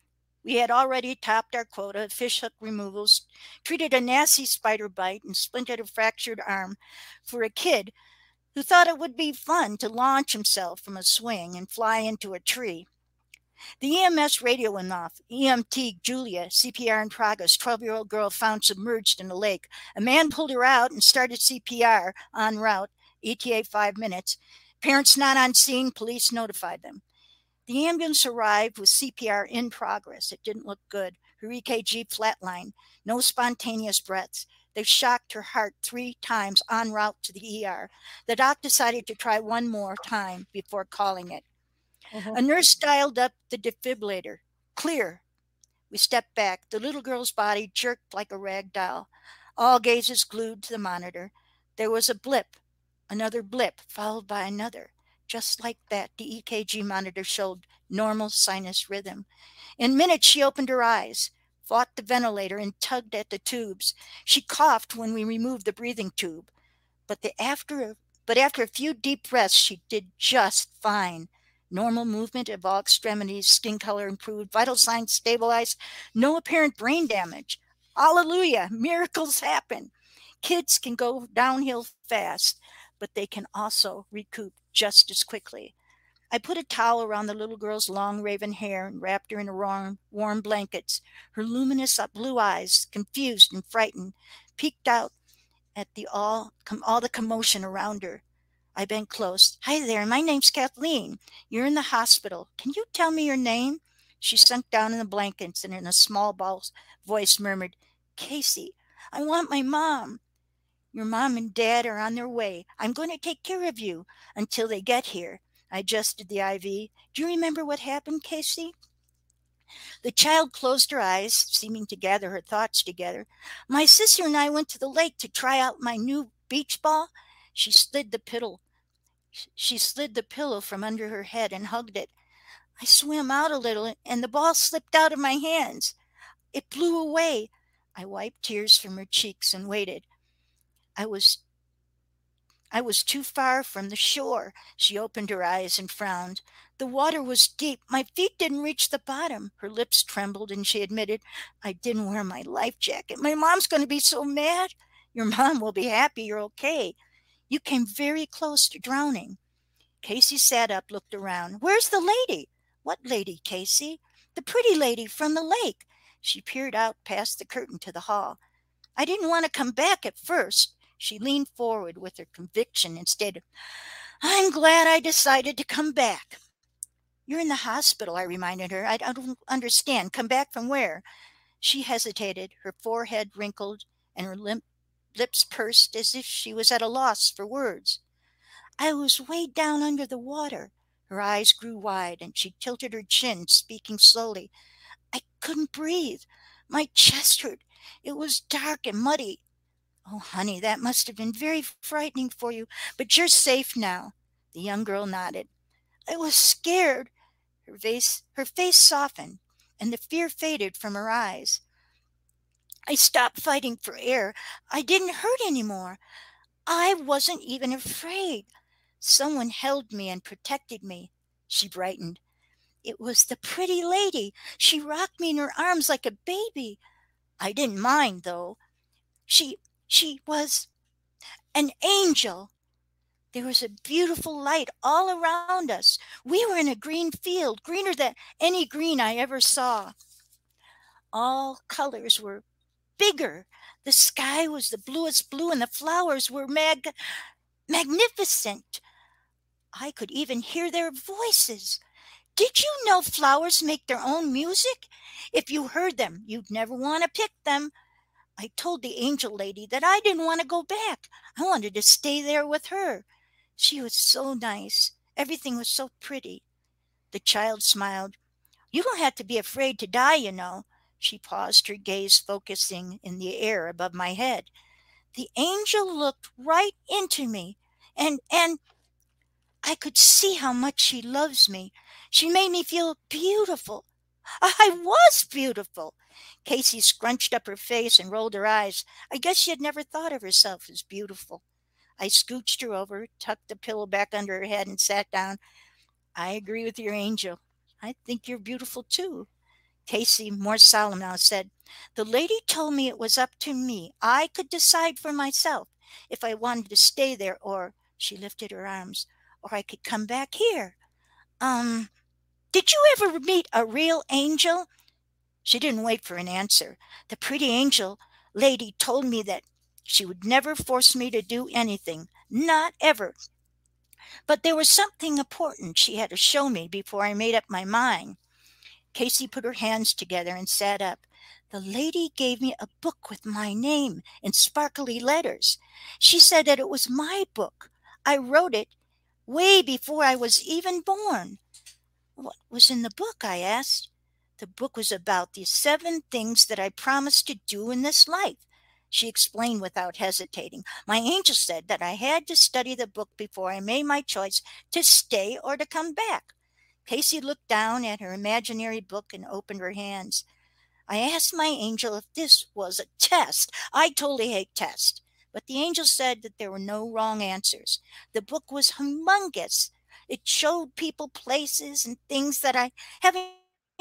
we had already topped our quota of fishhook removals, treated a nasty spider bite, and splinted a fractured arm for a kid who thought it would be fun to launch himself from a swing and fly into a tree. The EMS radio went off. EMT Julia, CPR in progress, 12 year old girl found submerged in a lake. A man pulled her out and started CPR en route, ETA five minutes. Parents not on scene, police notified them. The ambulance arrived with CPR in progress. It didn't look good. Her EKG flatline, no spontaneous breaths. They shocked her heart three times en route to the ER. The doc decided to try one more time before calling it. Uh-huh. A nurse dialed up the defibrillator. Clear. We stepped back. The little girl's body jerked like a rag doll. All gazes glued to the monitor. There was a blip, another blip, followed by another. Just like that, the EKG monitor showed normal sinus rhythm. In minutes, she opened her eyes, fought the ventilator, and tugged at the tubes. She coughed when we removed the breathing tube, but the after but after a few deep breaths, she did just fine. Normal movement of all extremities, skin color improved, vital signs stabilized, no apparent brain damage. Hallelujah, miracles happen. Kids can go downhill fast, but they can also recoup just as quickly. I put a towel around the little girl's long raven hair and wrapped her in warm, warm blankets. Her luminous uh, blue eyes, confused and frightened, peeked out at the all, com, all the commotion around her. I bent close. Hi there, my name's Kathleen. You're in the hospital. Can you tell me your name? She sunk down in the blankets and in a small voice murmured, Casey, I want my mom. Your mom and dad are on their way. I'm going to take care of you until they get here. I adjusted the IV. Do you remember what happened, Casey? The child closed her eyes, seeming to gather her thoughts together. My sister and I went to the lake to try out my new beach ball. She slid the pillow. She slid the pillow from under her head and hugged it. I swam out a little and the ball slipped out of my hands. It blew away. I wiped tears from her cheeks and waited. I was I was too far from the shore. She opened her eyes and frowned. The water was deep. My feet didn't reach the bottom. Her lips trembled and she admitted, I didn't wear my life jacket. My mom's going to be so mad. Your mom will be happy you're okay. You came very close to drowning. Casey sat up, looked around. Where's the lady? What lady, Casey? The pretty lady from the lake. She peered out past the curtain to the hall. I didn't want to come back at first. She leaned forward with her conviction instead. I'm glad I decided to come back. You're in the hospital, I reminded her. I, I don't understand. Come back from where? She hesitated, her forehead wrinkled and her limp lips pursed as if she was at a loss for words. I was way down under the water. Her eyes grew wide and she tilted her chin, speaking slowly. I couldn't breathe. My chest hurt. It was dark and muddy. Oh, honey, that must have been very frightening for you, but you're safe now. The young girl nodded. I was scared. Her face, her face softened, and the fear faded from her eyes. I stopped fighting for air. I didn't hurt anymore. I wasn't even afraid. Someone held me and protected me. She brightened. It was the pretty lady. She rocked me in her arms like a baby. I didn't mind, though. She she was an angel. There was a beautiful light all around us. We were in a green field, greener than any green I ever saw. All colors were bigger. The sky was the bluest blue, and the flowers were mag- magnificent. I could even hear their voices. Did you know flowers make their own music? If you heard them, you'd never want to pick them. I told the angel lady that I didn't want to go back. I wanted to stay there with her. She was so nice. Everything was so pretty. The child smiled. You don't have to be afraid to die, you know. She paused, her gaze focusing in the air above my head. The angel looked right into me, and and I could see how much she loves me. She made me feel beautiful. I was beautiful. Casey scrunched up her face and rolled her eyes. I guess she had never thought of herself as beautiful. I scooched her over, tucked the pillow back under her head, and sat down. I agree with your angel. I think you're beautiful too. Casey, more solemn now, said, The lady told me it was up to me. I could decide for myself if I wanted to stay there or, she lifted her arms, or I could come back here. Um, did you ever meet a real angel? She didn't wait for an answer. The pretty angel lady told me that she would never force me to do anything, not ever. But there was something important she had to show me before I made up my mind. Casey put her hands together and sat up. The lady gave me a book with my name in sparkly letters. She said that it was my book. I wrote it way before I was even born. What was in the book? I asked. The book was about the seven things that I promised to do in this life. She explained without hesitating. My angel said that I had to study the book before I made my choice to stay or to come back. Casey looked down at her imaginary book and opened her hands. I asked my angel if this was a test. I totally hate tests. But the angel said that there were no wrong answers. The book was humongous. It showed people places and things that I haven't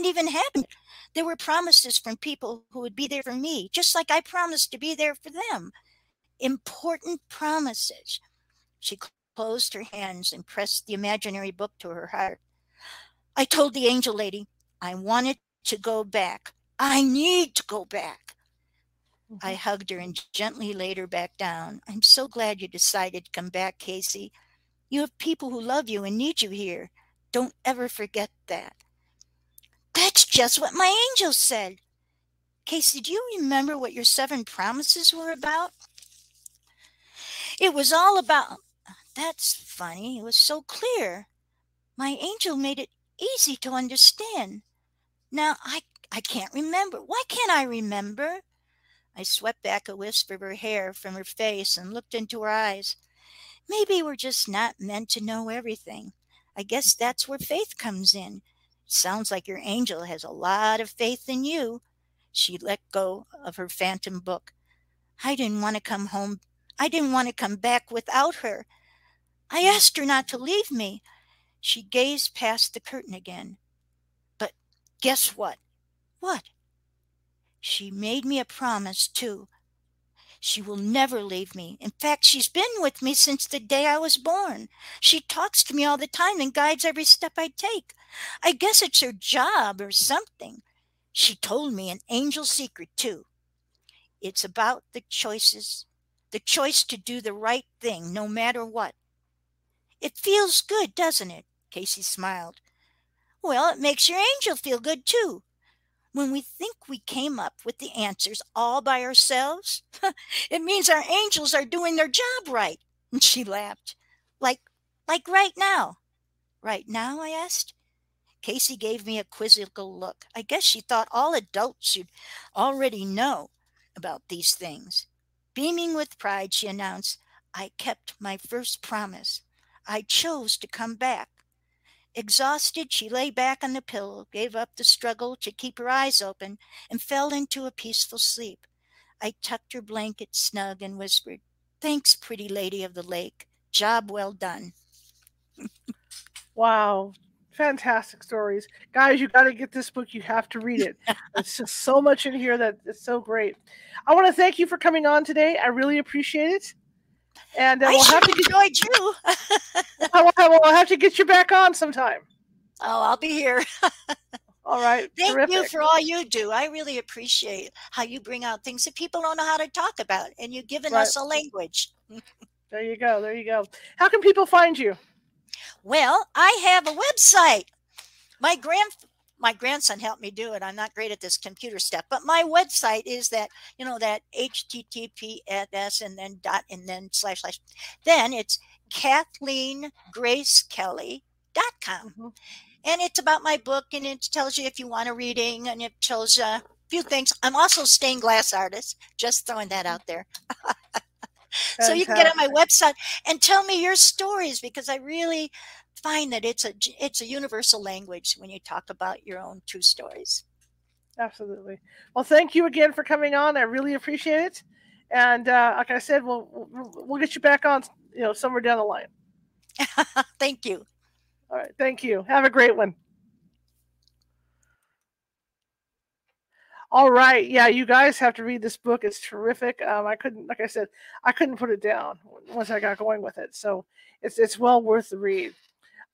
even happen. There were promises from people who would be there for me, just like I promised to be there for them. Important promises. She closed her hands and pressed the imaginary book to her heart. I told the angel lady I wanted to go back. I need to go back. Mm-hmm. I hugged her and gently laid her back down. I'm so glad you decided to come back, Casey. You have people who love you and need you here. Don't ever forget that. That's just what my angel said. Casey, do you remember what your seven promises were about? It was all about. That's funny. It was so clear. My angel made it easy to understand. Now I I can't remember. Why can't I remember? I swept back a wisp of her hair from her face and looked into her eyes. Maybe we're just not meant to know everything. I guess that's where faith comes in. Sounds like your angel has a lot of faith in you. She let go of her phantom book. I didn't want to come home. I didn't want to come back without her. I mm. asked her not to leave me. She gazed past the curtain again. But guess what? What? She made me a promise, too. She will never leave me. In fact, she's been with me since the day I was born. She talks to me all the time and guides every step I take. I guess it's her job or something. She told me an angel secret, too. It's about the choices, the choice to do the right thing no matter what. It feels good, doesn't it? Casey smiled. Well, it makes your angel feel good too. When we think we came up with the answers all by ourselves, it means our angels are doing their job right. And she laughed. Like like right now. Right now, I asked. Casey gave me a quizzical look. I guess she thought all adults should already know about these things. Beaming with pride, she announced, I kept my first promise. I chose to come back. Exhausted, she lay back on the pillow, gave up the struggle to keep her eyes open, and fell into a peaceful sleep. I tucked her blanket snug and whispered, Thanks, pretty lady of the lake. Job well done. wow. Fantastic stories. Guys, you got to get this book. You have to read it. it's just so much in here that it's so great. I want to thank you for coming on today. I really appreciate it. And uh, we'll have to get, enjoyed you. I will, I will have to get you back on sometime. Oh, I'll be here. all right. Thank terrific. you for all you do. I really appreciate how you bring out things that people don't know how to talk about, and you've given right. us a language. there you go. There you go. How can people find you? Well, I have a website. My grand my grandson helped me do it. I'm not great at this computer stuff, but my website is that, you know, that HTTPS and then dot and then slash slash. Then it's KathleenGraceKelly.com. Mm-hmm. And it's about my book and it tells you if you want a reading and it tells you a few things. I'm also a stained glass artist, just throwing that out there. so you can get on my website and tell me your stories because I really find that it's a it's a universal language when you talk about your own true stories. Absolutely. Well, thank you again for coming on. I really appreciate it. And uh, like I said, we'll, we'll we'll get you back on, you know, somewhere down the line. thank you. All right. Thank you. Have a great one. All right. Yeah, you guys have to read this book. It's terrific. Um, I couldn't, like I said, I couldn't put it down once I got going with it. So it's it's well worth the read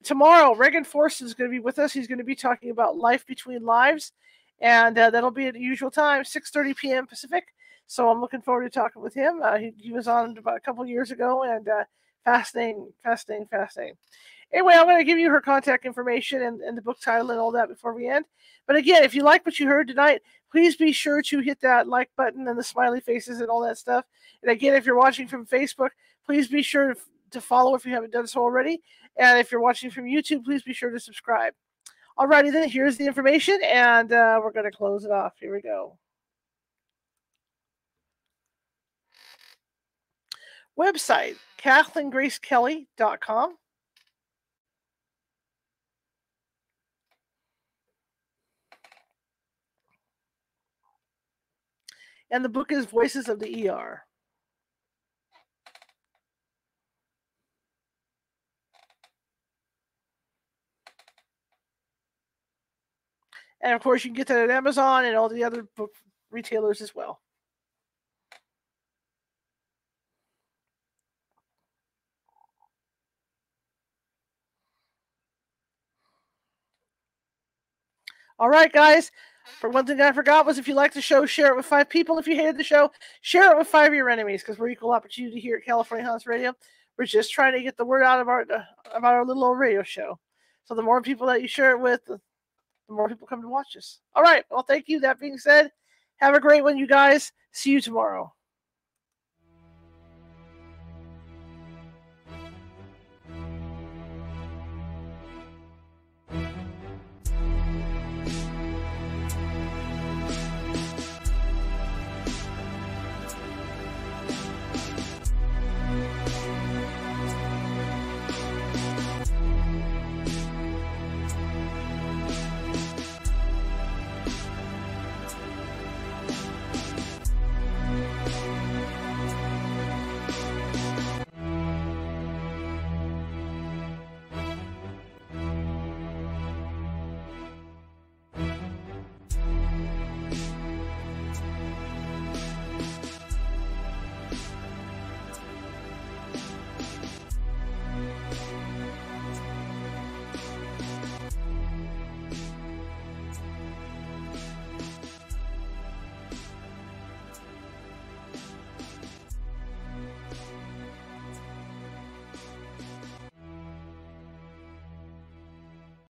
tomorrow, Reagan Forst is going to be with us. He's going to be talking about life between lives, and uh, that'll be at the usual time, 6:30 p.m. Pacific. So I'm looking forward to talking with him. Uh, he, he, was on about a couple years ago, and uh, fascinating, fascinating, fascinating. Anyway, I'm going to give you her contact information and, and the book title and all that before we end. But again, if you like what you heard tonight, please be sure to hit that like button and the smiley faces and all that stuff. And again, if you're watching from Facebook, please be sure to follow if you haven't done so already. And if you're watching from YouTube, please be sure to subscribe. Alrighty then, here's the information, and uh, we're going to close it off. Here we go. Website, KathleenGraceKelly.com. And the book is Voices of the ER. And of course, you can get that at Amazon and all the other book retailers as well. All right, guys. For one thing I forgot was if you like the show, share it with five people. If you hated the show, share it with five of your enemies because we're equal opportunity here at California Haunts Radio. We're just trying to get the word out of our about our little old radio show. So the more people that you share it with, the more people come to watch us. All right. Well, thank you. That being said, have a great one, you guys. See you tomorrow.